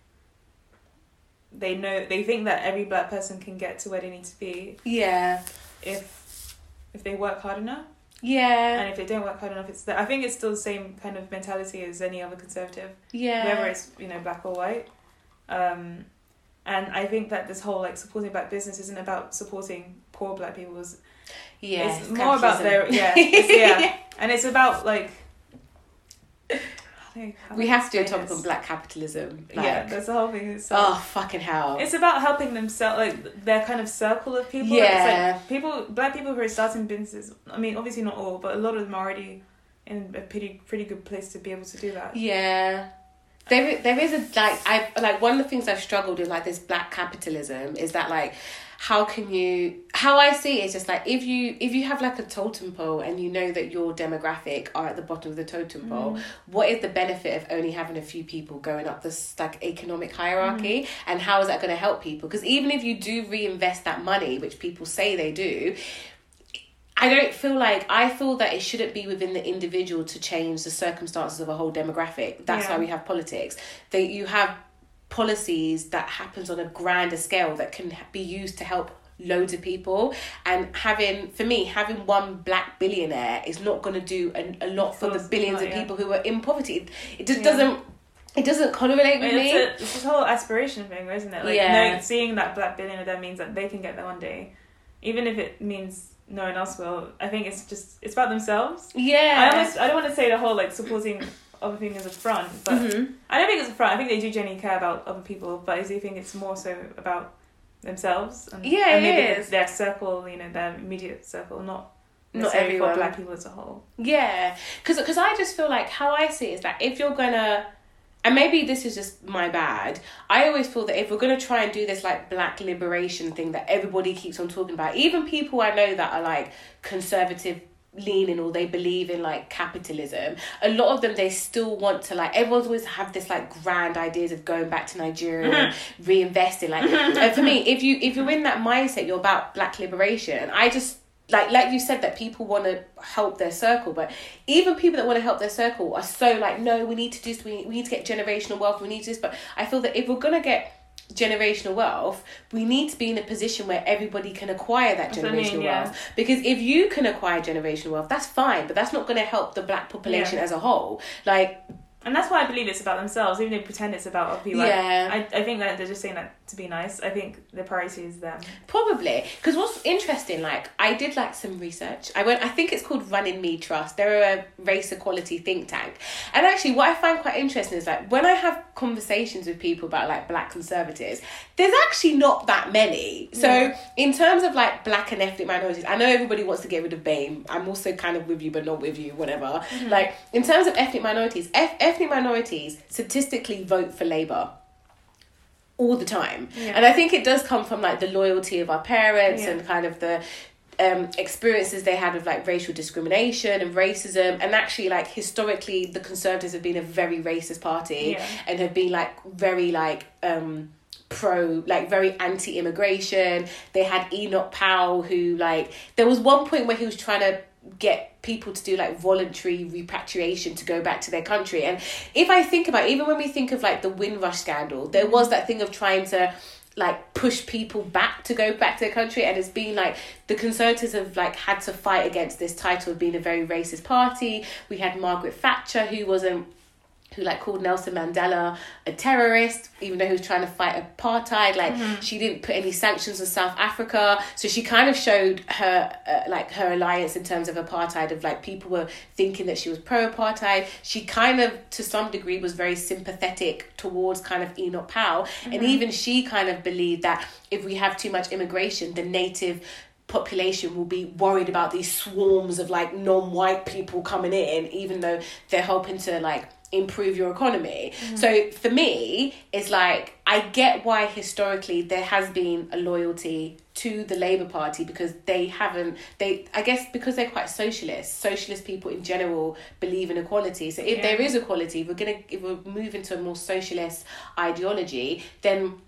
they know they think that every black person can get to where they need to be Yeah. if if they work hard enough, Yeah. and if they don't work hard enough, it's. I think it's still the same kind of mentality as any other conservative. Yeah. whether it's you know black or white um and i think that this whole like supporting black business isn't about supporting poor black people it's, yeah. it's more about their yeah it's, yeah and it's about like how do how we have to do a topic on black capitalism. Like, yeah that's the whole thing it's, oh fucking hell. it's about helping themselves like their kind of circle of people Yeah. it's like people black people who are starting businesses i mean obviously not all but a lot of them are already in a pretty pretty good place to be able to do that Yeah. There, there is a like I like one of the things I've struggled with like this black capitalism is that like how can you how I see it is just like if you if you have like a totem pole and you know that your demographic are at the bottom of the totem pole, mm. what is the benefit of only having a few people going up this like economic hierarchy mm. and how is that going to help people? Because even if you do reinvest that money, which people say they do, I don't feel like I feel that it shouldn't be within the individual to change the circumstances of a whole demographic. That's Yeah. why we have politics. That you have policies that happens on a grander scale that can be used to help loads of people and having for me having one black billionaire is not going to do a, a lot for the billions not, of yeah. people who are in poverty it, just Yeah. doesn't it doesn't correlate I with mean, me it's, a, it's this whole aspiration thing, isn't it? Like, Yeah. seeing that black billionaire there means that they can get there one day, even if it means no one else will. I think it's just it's about themselves. yeah I almost I don't want to say the whole like supporting other thing as a front, but Mhm. I don't think it's a front. I think they do genuinely care about other people, but I do think it's more so about themselves and, Yeah, and maybe is. their circle, you know, their immediate circle, not Not everyone. black people as a whole. Yeah, because cause I just feel like how I see it is that if you're gonna, and maybe this is just my bad, I always feel that if we're gonna try and do this like black liberation thing that everybody keeps on talking about, even people I know that are like conservative leaning or they believe in like capitalism a lot of them they still want to like everyone's always have this like grand ideas of going back to nigeria and mm-hmm. reinvesting like mm-hmm. and for me if you if you're in that mindset you're about black liberation i just like like you said that people want to help their circle but even people that want to help their circle are so like no we need to do this we, we need to get generational wealth we need to do this but i feel that if we're to get generational wealth we need to be in a position where everybody can acquire that what I mean, generational yeah. wealth because if you can acquire generational wealth that's fine but that's not going to help the black population Yeah. as a whole like And that's why I believe it's about themselves, even if they pretend it's about other people. Like, Yeah. I, I think that they're just saying that to be nice. I think the priority is them. Probably because what's interesting, like I did like some research. I went. I think it's called Runnymede Trust. They're a race equality think tank, and actually, what I find quite interesting is like when I have conversations with people about like black conservatives, there's actually not that many. So Yeah. in terms of like black and ethnic minorities, I know everybody wants to get rid of BAME. I'm also kind of with you, but not with you. Whatever. Mm-hmm. Like in terms of ethnic minorities, F- ethnic minorities statistically vote for Labour all the time. Yeah. And I think it does come from like the loyalty of our parents Yeah. and kind of the um, experiences they had with like racial discrimination and racism. And actually, like historically, the Conservatives have been a very racist party Yeah. and have been like very like um pro like very anti-immigration they had enoch powell who like there was one point where he was trying to get people to do like voluntary repatriation to go back to their country. And if i think about it, even when we think of like the windrush scandal there was that thing of trying to like push people back to go back to their country. And it's been like the conservatives have like had to fight against this title of being a very racist party. We had margaret thatcher who wasn't who like called Nelson Mandela a terrorist, even though he was trying to fight apartheid. Like she didn't put any sanctions on South Africa, so she kind of showed her uh, like her alliance in terms of apartheid. Of like people were thinking that she was pro apartheid. She kind of to some degree was very sympathetic towards kind of Enoch Powell, and even she kind of believed that if we have too much immigration, the native population will be worried about these swarms of like non-white people coming in even though they're hoping to like improve your economy. Mm-hmm. So for me, it's like I get why historically there has been a loyalty to the Labour Party because they haven't they I guess because they're quite socialist. Socialist people in general believe in equality. So if Yeah. there is equality, if we're gonna if we move into a more socialist ideology, then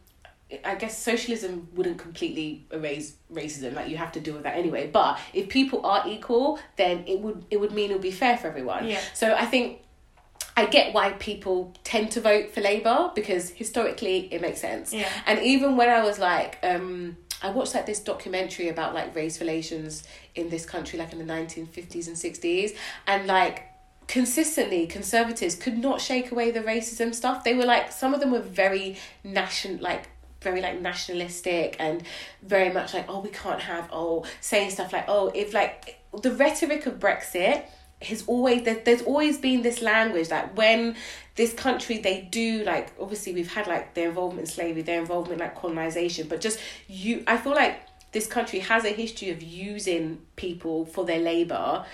I guess socialism wouldn't completely erase racism. Like you have to deal with that anyway. But if people are equal, then it would it would mean it would be fair for everyone. Yeah. So I think I get why people tend to vote for Labour because historically it makes sense. Yeah. And even when I was like, um, I watched like this documentary about like race relations in this country, like in the nineteen fifties and sixties, and like consistently conservatives could not shake away the racism stuff. They were like some of them were very national, like very like nationalistic and very much like oh we can't have oh saying stuff like oh if like the rhetoric of Brexit has always there, there's always been this language that when this country they do like obviously we've had like their involvement in slavery their involvement in like colonization but just you i feel like this country has a history of using people for their labor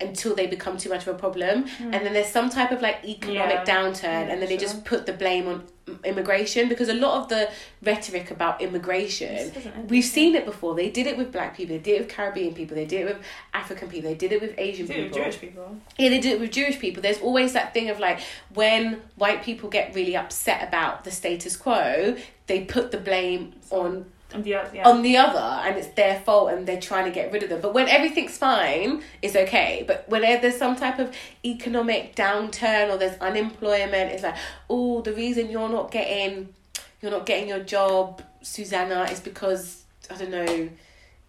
until they become too much of a problem hmm. and then there's some type of like economic Yeah. downturn Yeah, and then they sure. just put the blame on immigration because a lot of the rhetoric about immigration This doesn't end we've seen it before they did it with black people they did it with caribbean people they did it with african people they did it with asian it with people Jewish people. yeah, they did it with Jewish people. There's always that thing of like when white people get really upset about the status quo, they put the blame on And the other, yeah. on the other, and it's their fault, and they're trying to get rid of them. But when everything's fine, it's okay. But when there's some type of economic downturn or there's unemployment, it's like, oh, the reason you're not getting you're not getting your job, Susanna, is because I don't know,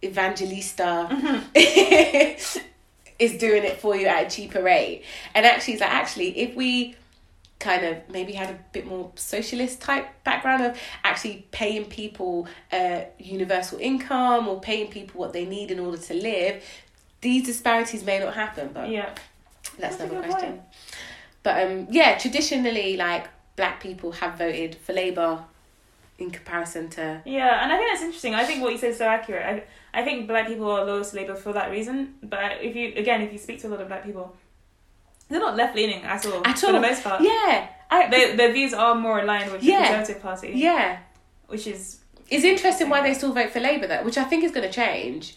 Evangelista mm-hmm. is doing it for you at a cheaper rate. And actually, it's like actually, if we kind of maybe had a bit more socialist type background of actually paying people uh, universal income or paying people what they need in order to live, these disparities may not happen. But yeah. that's, That's another question. point. But um, yeah, traditionally, like black people have voted for Labour in comparison to Yeah, and I think that's interesting. I think what you said is so accurate. I, I think black people are loyal to Labour for that reason. But if you, again, if you speak to a lot of black people, they're not left leaning at all. At For all. the most part. yeah, I, Their, their views are more aligned with Yeah. the Conservative Party, yeah. which is. It's interesting why they still vote for Labour though, which I think is going to change.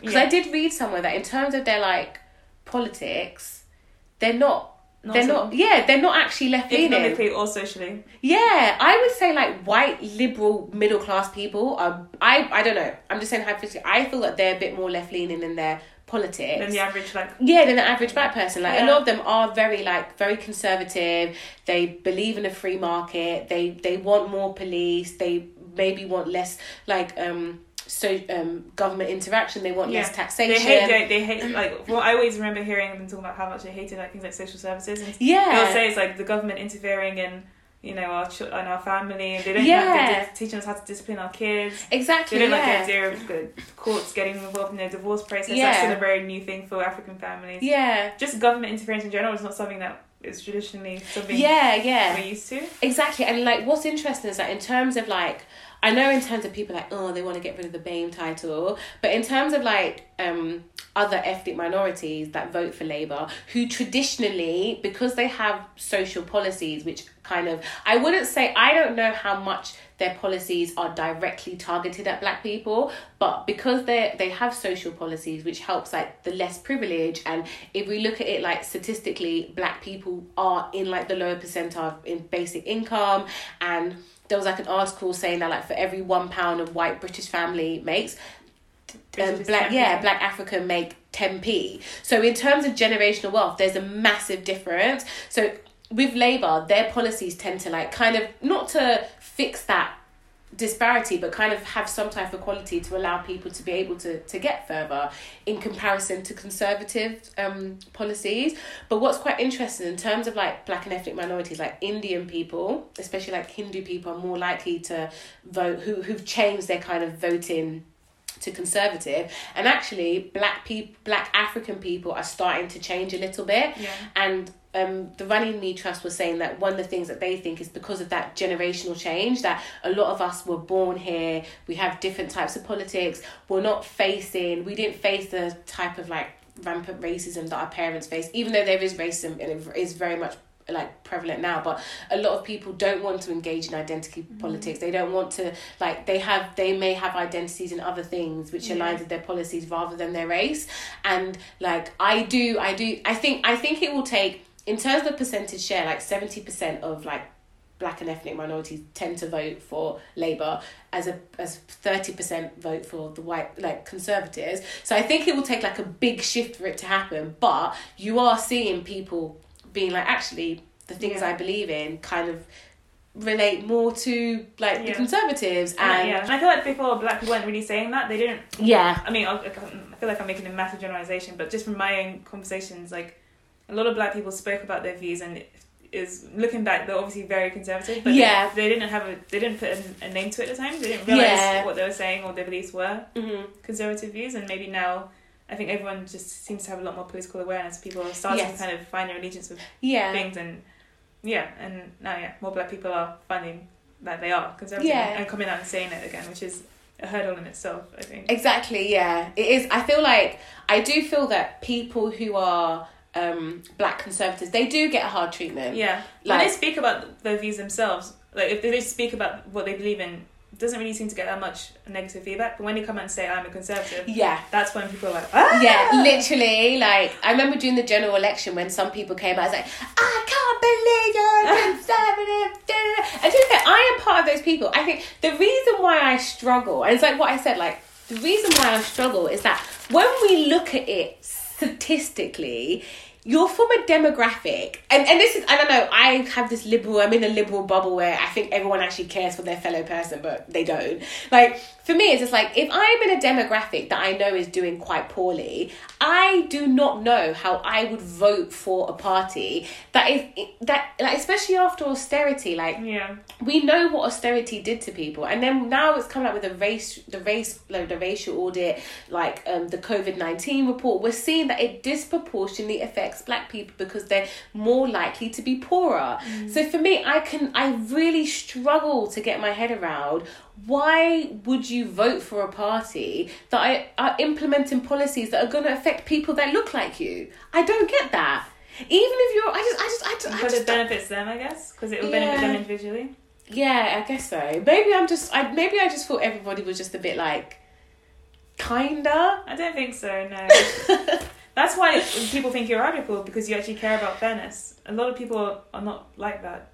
Because yeah, I did read somewhere that in terms of their like politics, they're not. not they're not. Yeah, they're not actually left leaning. Economically or socially. Yeah, I would say like white liberal middle class people are. I I don't know. I'm just saying hypothetically. I feel that they're a bit more left leaning in their politics. Than the average, like. Yeah, than the average black person. Like a lot of them are very like very conservative. They believe in a free market. They they want more police. They maybe want less like um so um government interaction. They want less taxation. They hate, they, they hate, like, well, I always remember hearing them talking about how much they hated, like, things like social services. And yeah. they'll say it's like the government interfering in, you know, our, ch- in our family. and They don't Yeah. like, they're teaching us how to discipline our kids. exactly. They don't yeah. like the idea of the courts getting involved in their divorce process. Yeah. That's still a very new thing for African families. yeah. Just government interference in general is not something that is traditionally something Yeah, yeah. we're used to. Exactly, and like what's interesting is that in terms of like, I know in terms of people like oh they want to get rid of the BAME title, but in terms of like um other ethnic minorities that vote for Labour, who traditionally because they have social policies which kind of I wouldn't say I don't know how much their policies are directly targeted at black people but because they they have social policies which helps like the less privilege and if we look at it like statistically black people are in like the lower percentile in basic income and there was like an article saying that like for every one pound a white british family makes um, black 10p. yeah black african make 10p so in terms of generational wealth there's a massive difference. So with labour their policies tend to like kind of not to fix that disparity but kind of have some type of equality to allow people to be able to to get further in comparison to conservative um policies. But what's quite interesting in terms of like black and ethnic minorities like indian people especially like hindu people are more likely to vote who who've changed their kind of voting to conservative and actually black people black african people are starting to change a little bit Yeah. and um, the Runnymede Trust was saying that one of the things that they think is because of that generational change, that a lot of us were born here, we have different types of politics, we're not facing, we didn't face the type of like rampant racism that our parents faced, even though there is racism and it is very much like prevalent now but a lot of people don't want to engage in identity Mm-hmm. politics they don't want to like they have they may have identities in other things which Yeah. aligns with their policies rather than their race and like i do i do i think i think it will take in terms of percentage share like 70% of like black and ethnic minorities tend to vote for Labour as a as thirty percent vote for the white like conservatives. So I think it will take like a big shift for it to happen. But you are seeing people being like, actually, the things Yeah. I believe in kind of relate more to like the conservatives And, yeah, and I feel like before black people weren't really saying that. They didn't. yeah I mean, I, I feel like I'm making a massive generalization, but just from my own conversations, like a lot of black people spoke about their views, and is looking back, they're obviously very conservative. But Yeah. they, they didn't have a, they didn't put a, a name to it at the time. They didn't realize Yeah. what they were saying or their beliefs were hmm conservative views, and maybe now. I think everyone just seems to have a lot more political awareness. People are starting Yes. to kind of find their allegiance with yeah things, and yeah, and now yeah, more black people are finding that they are conservative Yeah. and coming out and saying it again, which is a hurdle in itself. I think. Exactly, yeah. It is I feel like I do feel that people who are um black conservatives, they do get a hard treatment. Yeah, Like- when they speak about their views themselves, like if they speak about what they believe in, doesn't really seem to get that much negative feedback. But when they come out and say I'm a conservative, Yeah. that's when people are like, ah! Yeah, literally. Like I remember during the general election when some people came out, I was like, I can't believe you're conservative. da, da, da." And to be fair, I am part of those people. I think the reason why I struggle, and it's like what I said, like the reason why I struggle is that when we look at it statistically. You're from a demographic, and, and this is, I don't know, I have this liberal, I'm in a liberal bubble where I think everyone actually cares for their fellow person, but they don't. Like, for me, it's just like, if I'm in a demographic that I know is doing quite poorly, I do not know how I would vote for a party that is, that, like, especially after austerity, like, yeah, we know what austerity did to people. And then now it's coming up with the race the race like the racial audit like um the covid-19 report. We're seeing that it disproportionately affects black people because they're more likely to be poorer. So for me i can i really struggle to get my head around why would you vote for a party that are implementing policies that are going to affect people that look like you i don't get that even if you're i just i just i just, just it benefits them, I guess, because it will benefit them individually. yeah, I guess so. Maybe I'm just I maybe I just thought everybody was just a bit like kinda. I don't think so. No, that's why people think you're radical because you actually care about fairness. A lot of people are not like that.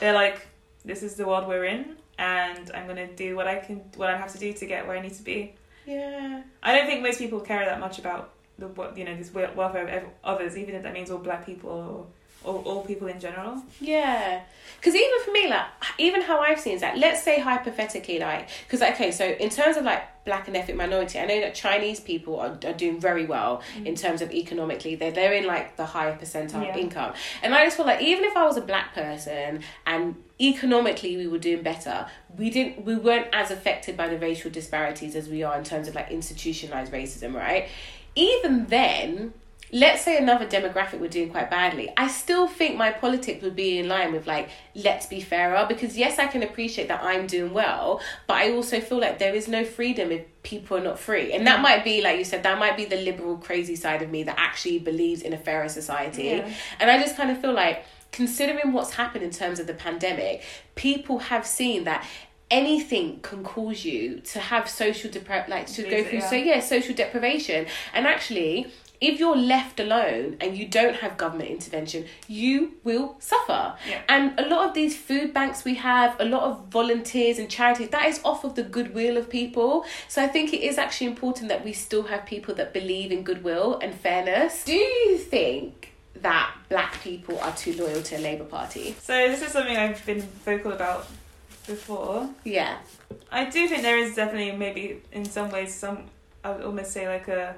They're like, this is the world we're in, and I'm gonna do what I can, what I have to do to get where I need to be. Yeah. I don't think most people care that much about the what you know this welfare of others, even if that means all black people or, all people in general. Yeah. Because even for me, like, even how I've seen is that, let's say hypothetically, like, because, okay, so in terms of like black and ethnic minority, I know that Chinese people are, are doing very well mm. in terms of economically. They're, they're in like the higher percentile Yeah. income. And I just feel like even if I was a black person and economically we were doing better, we didn't, we weren't as affected by the racial disparities as we are in terms of like institutionalized racism, right? Even then, let's say another demographic were doing quite badly, I still think my politics would be in line with like, let's be fairer. Because yes, I can appreciate that I'm doing well, but I also feel like there is no freedom if people are not free. And that might be, like you said, that might be the liberal, crazy side of me that actually believes in a fairer society. Yeah. And I just kind of feel like, considering what's happened in terms of the pandemic, people have seen that anything can cause you to have social depra- like to go through yeah. so yeah social deprivation and actually if you're left alone and you don't have government intervention you will suffer. Yeah. and a lot of these food banks we have a lot of volunteers and charities that is off of the goodwill of people. So i think it is actually important that we still have people that believe in goodwill and fairness. Do you think that black people are too loyal to a labour party? So this is something I've been vocal about before. yeah. I do think there is definitely maybe in some ways some I would almost say like a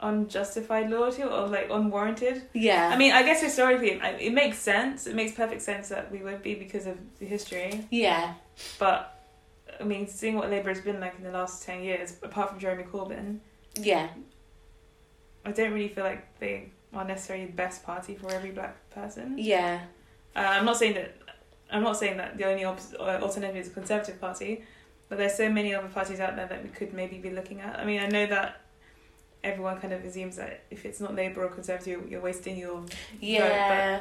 unjustified loyalty or like unwarranted. yeah I mean, I guess historically I- it makes sense. It makes perfect sense that we would be because of the history. yeah But I mean, seeing what Labour has been like in the last ten years, apart from Jeremy Corbyn, yeah I don't really feel like they are necessarily the best party for every black person. yeah Uh, I'm not saying that. I'm not saying that the only op- uh, alternative is a Conservative Party, but there's so many other parties out there that we could maybe be looking at. I mean, I know that everyone kind of assumes that if it's not Labour or Conservative, you're wasting your. Yeah.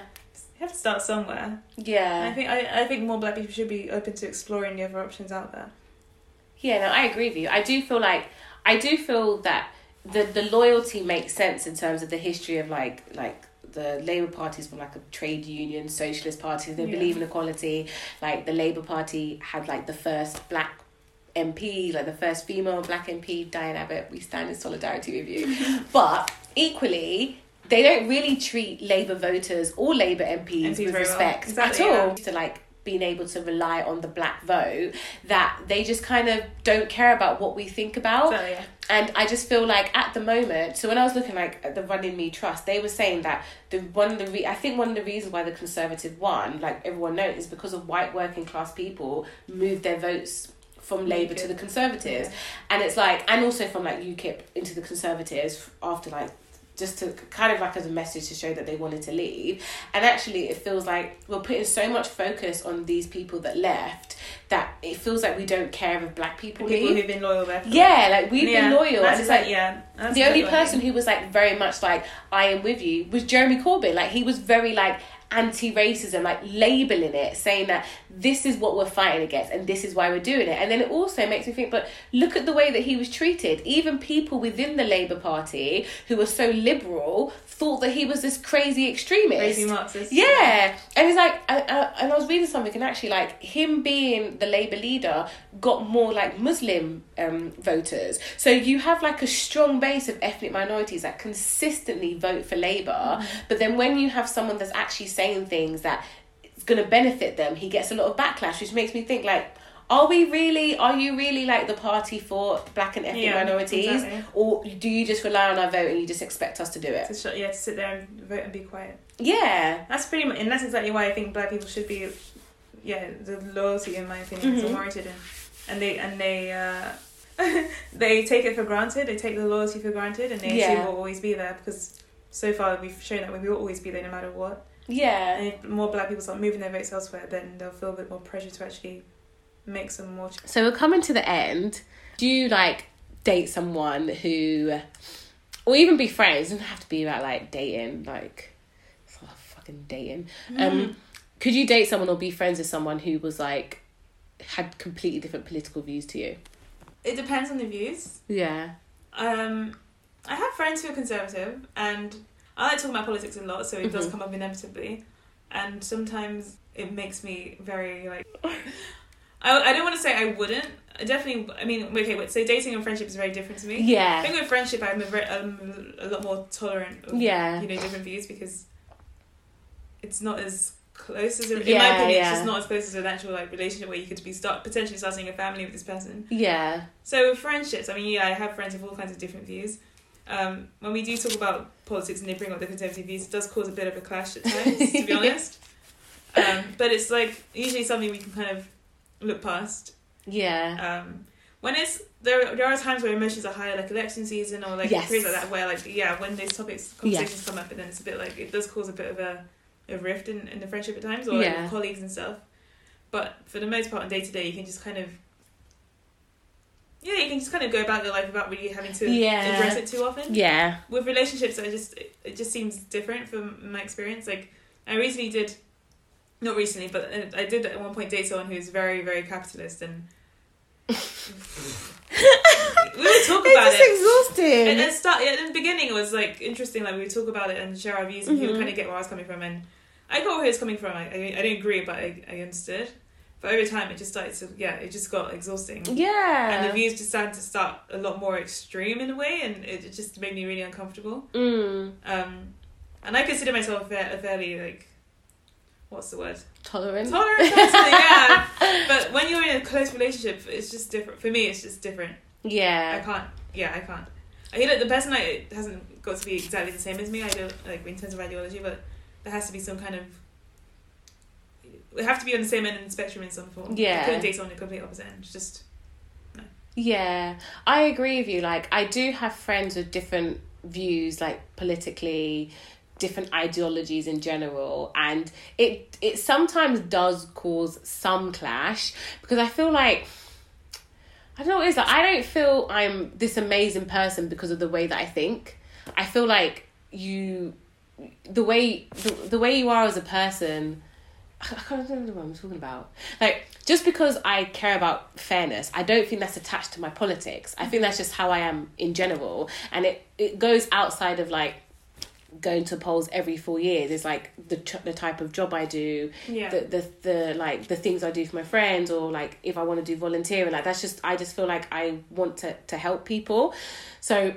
You have to start somewhere. And I Yeah. think I, I think more black people should be open to exploring the other options out there. Yeah, no, I agree with you. I do feel like I do feel that the the loyalty makes sense in terms of the history of like like the Labour Party is from like a trade union socialist party. They Yeah. believe in equality. Like the Labour Party had like the first black MP, like the first female black MP, Diane Abbott. We stand in solidarity with you. but equally, they don't really treat Labour voters or Labour MPs, MPs with very well. respect Exactly, at all. yeah. To like being able to rely on the black vote, that they just kind of don't care about what we think about. So yeah, And I just feel like at the moment, so when I was looking like at the Runnymede Trust, they were saying that the one of the re- I think one of the reasons why the Conservative won, like everyone knows, is because of white working class people moved their votes from Labour to the Conservatives, and it's like, and also from like UKIP into the Conservatives after like just to kind of like as a message to show that they wanted to leave. And actually, it feels like we're putting so much focus on these people that left that it feels like we don't care if black people, people leave. who've been loyal there. Yeah, like we've Yeah, been loyal, That's and it's exact- like yeah. that's the only exactly what I person who was like very much like I am with you was Jeremy Corbyn. Like he was very like anti-racism, like labeling it, saying that this is what we're fighting against and this is why we're doing it. And then it also makes me think, but look at the way that he was treated. Even people within the Labour Party who were so liberal thought that he was this crazy extremist. Crazy Marxist. Yeah, and it's like, I, I, and I was reading something, and actually, like him being the Labour leader got more like Muslim um, voters. So you have like a strong base of ethnic minorities that consistently vote for Labour, but then when you have someone that's actually saying things that is going to benefit them, he gets a lot of backlash, which makes me think like. Are we really? Are you really like the party for black and ethnic Yeah, minorities, exactly. or do you just rely on our vote and you just expect us to do it? To sh- yeah, to sit there and vote and be quiet. Yeah, That's pretty much, and that's exactly why I think black people should be, yeah, the loyalty in my opinion is Mhm. unwarranted, and and they and they uh, they take it for granted. They take the loyalty for granted, and they Yeah. assume we'll always be there because so far we've shown that we will always be there no matter what. Yeah. And if more black people start moving their votes elsewhere, then they'll feel a bit more pressure to actually make some more. So we're coming to the end. Do you like date someone who, or even be friends? It doesn't have to be about like dating, like it's not fucking dating. Um, could you date someone or be friends with someone who was like had completely different political views to you? it depends on the views. Yeah. Um, I have friends who are conservative, and I like talking about politics a lot, so it does Mhm. come up inevitably. And sometimes it makes me very like. I, I don't want to say I wouldn't. I definitely. I mean, okay. Wait, so dating and friendship is very different to me. Yeah. I think with friendship, I'm a, very, a lot more tolerant of Yeah. you know different views because it's not as close as a, in Yeah, my opinion, yeah. it's just not as close as an actual like relationship where you could be start potentially starting a family with this person. Yeah. So with friendships, I mean, yeah, I have friends with all kinds of different views. Um, when we do talk about politics and they bring up the conservative views, it does cause a bit of a clash at times, to be honest. Um, but it's like usually something we can kind of look past. Yeah. Um, when it's there, there are times where emotions are higher, like election season or like Yes. periods like that, where like yeah, when those topics conversations come up, and then it's a bit like it does cause a bit of a, a rift in, in the friendship at times, or like Yeah. with colleagues and stuff. But for the most part, on day to day, you can just kind of yeah, you can just kind of go about your life without really having to Yeah. address it too often. Yeah. With relationships, I just it, just seems different from my experience. Like I recently did, not recently, but uh, I did at one point date someone who's very very capitalist and. we would talk about it's it. exhausting. And then start yeah, in the beginning it was like interesting, like we would talk about it and share our views and he would Mhm. kind of get where I was coming from and I got where he was coming from. I, I, I didn't agree but I, I understood. But over time it just started to yeah, it just got exhausting. yeah. And the views just started to start a lot more extreme in a way and it just made me really uncomfortable. mm. Um and I consider myself a, fair, a fairly like what's the word? Tolerant. Tolerant person, yeah. But when you're in a close relationship, it's just different. For me, it's just different. Yeah. I can't. Yeah, I can't. I feel like the person I hasn't got to be exactly the same as me. I don't like in terms of ideology, but there has to be some kind of. We have to be on the same end of the spectrum in some form. Yeah. Couldn't date someone on the complete opposite end. Just Yeah, I agree with you. Like, I do have friends with different views, like politically, different ideologies in general, and it it sometimes does cause some clash because I feel like I don't know what it is. Like, I don't feel I'm this amazing person because of the way that I think. I feel like you, the way the, the way you are as a person. I can't remember what I'm talking about. Like, just because I care about fairness, I don't think that's attached to my politics. I think that's just how I am in general, and it it goes outside of like going to polls every four years. It's like the ch- the type of job I do, Yeah. the the the like the things I do for my friends, or like if I want to do volunteering. Like that's just I just feel like I want to to help people. So,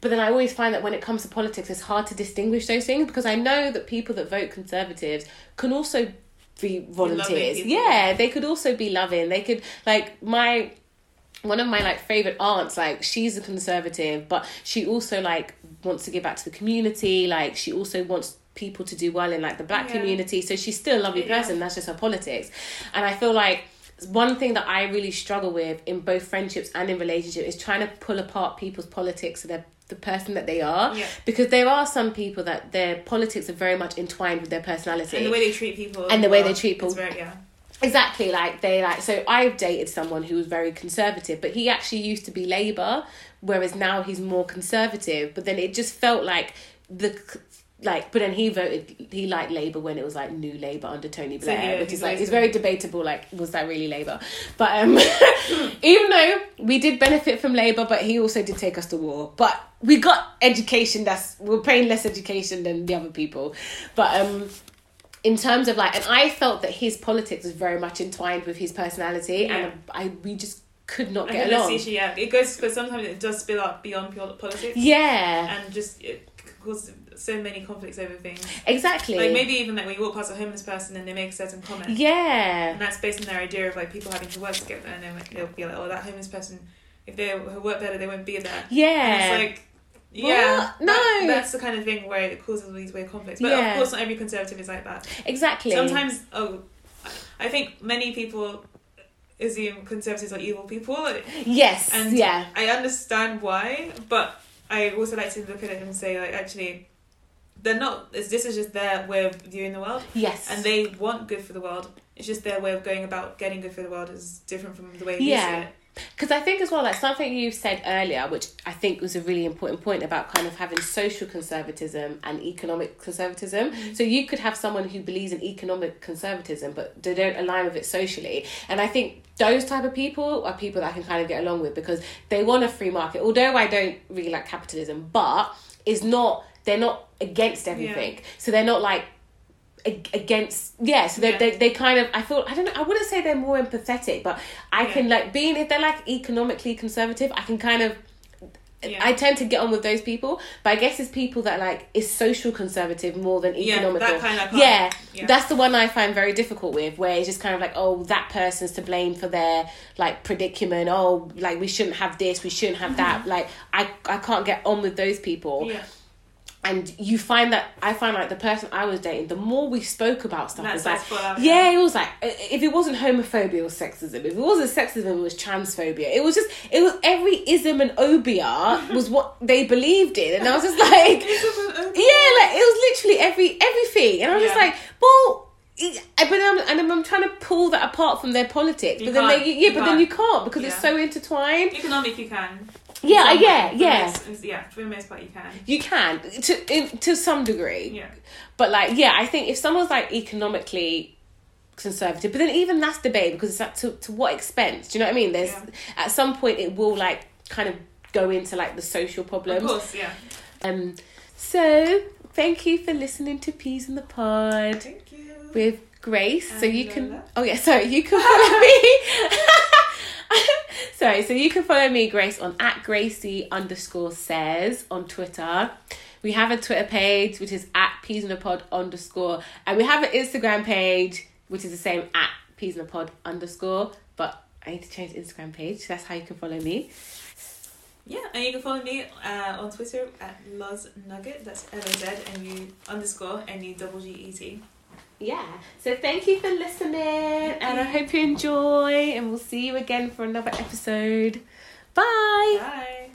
but then I always find that when it comes to politics, it's hard to distinguish those things because I know that people that vote conservatives can also be volunteers. Yeah, they could also be loving. They could like my one of my like favorite aunts like she's a conservative but she also like wants to give back to the community like she also wants people to do well in like the black Yeah. community so she's still a lovely Yeah. person that's just her politics and i feel like one thing that i really struggle with in both friendships and in relationships is trying to pull apart people's politics so they're the person that they are Yeah. because there are some people that their politics are very much entwined with their personality And the way they treat people. And the as way they treat people. Very, yeah. Exactly, like they like so I've dated someone who was very conservative, but he actually used to be Labour, whereas now he's more conservative. But then it just felt like the like, but then he voted he liked Labour when it was like New Labour under Tony So, Blair, yeah, which is like it's very debatable. Like, was that really Labour? But um, even though we did benefit from Labour, but he also did take us to war. But we got education. That's we're paying less education than the other people, but um in terms of like and i felt that his politics was very much entwined with his personality Yeah. and i we just could not get along issue, yeah. It goes, but sometimes it does spill out beyond politics. yeah And just it causes so many conflicts over things. exactly Like maybe even like when you walk past a homeless person and they make a certain comment. yeah And that's based on their idea of like people having to work together, and then they'll be like, "Oh, that homeless person, if they work better, they won't be there." yeah And it's like, yeah, What? No. that- that's the kind of thing where it causes all these weird conflicts. But Yeah. of course, not every conservative is like that. exactly Sometimes, oh, I think many people assume conservatives are evil people, yes and yeah I understand why, but I also like to look at it and say like, actually. They're not. This this is just their way of viewing the world yes and they want good for the world. It's just their way of going about getting good for the world is different from the way you Yeah. see it. Because I think as well, like something you said earlier, which I think was a really important point about kind of having social conservatism and economic conservatism. Mm. So you could have someone who believes in economic conservatism, but they don't align with it socially. And I think those type of people are people that I can kind of get along with because they want a free market. Although I don't really like capitalism, but it's not. They're not against everything. So they're not like against yeah so they, Yeah. they they kind of i feel i don't know i wouldn't say they're more empathetic but i Yeah. can like being if they're like economically conservative i can kind of Yeah. I tend to get on with those people, but I guess it's people that like is social conservative more than Yeah, economical. that kind of- yeah, yeah. that's the one I find very difficult with, where it's just kind of like, oh, that person's to blame for their like predicament. Oh, like we shouldn't have this, we shouldn't have that. Mm-hmm. Like I, I can't get on with those people Yeah, and you find that I find like the person I was dating, the more we spoke about stuff, it's like, starts to fall out, yeah, it was like if it wasn't homophobia, or sexism. If it wasn't sexism, it was transphobia. It was just it was every ism and obia was what they believed in, and I was just like, yeah, like it was literally every everything, and I was just like, well. But I'm, and I'm trying to pull that apart from their politics, You but then they, yeah, but then can't. you can't because it's so intertwined. economic you can. Yeah, Some yeah, yeah. most- yeah, for the most part you can. You can to in, to some degree. Yeah, But like, yeah, I think if someone's like economically conservative, but then even that's debate because it's like to to what expense? Do you know what I mean? There's Yeah. at some point it will like kind of go into like the social problems. of course, yeah. Um, so thank you for listening to Peas in the Pod Thank you. with Grace. so And you can. Oh yeah, sorry, you can follow me. sorry, so you can follow me, Grace, on at Gracie underscore says on Twitter. We have a Twitter page which is at Peas in the Pod underscore, and we have an Instagram page which is the same at Peas in the Pod underscore. But I need to change Instagram page. That's how you can follow me. Yeah, and you can follow me uh, on Twitter at Loz Nugget. That's L O Z N U underscore N U double G E T. Yeah. So thank you for listening, and I hope you enjoy, and we'll see you again for another episode. Bye. Bye.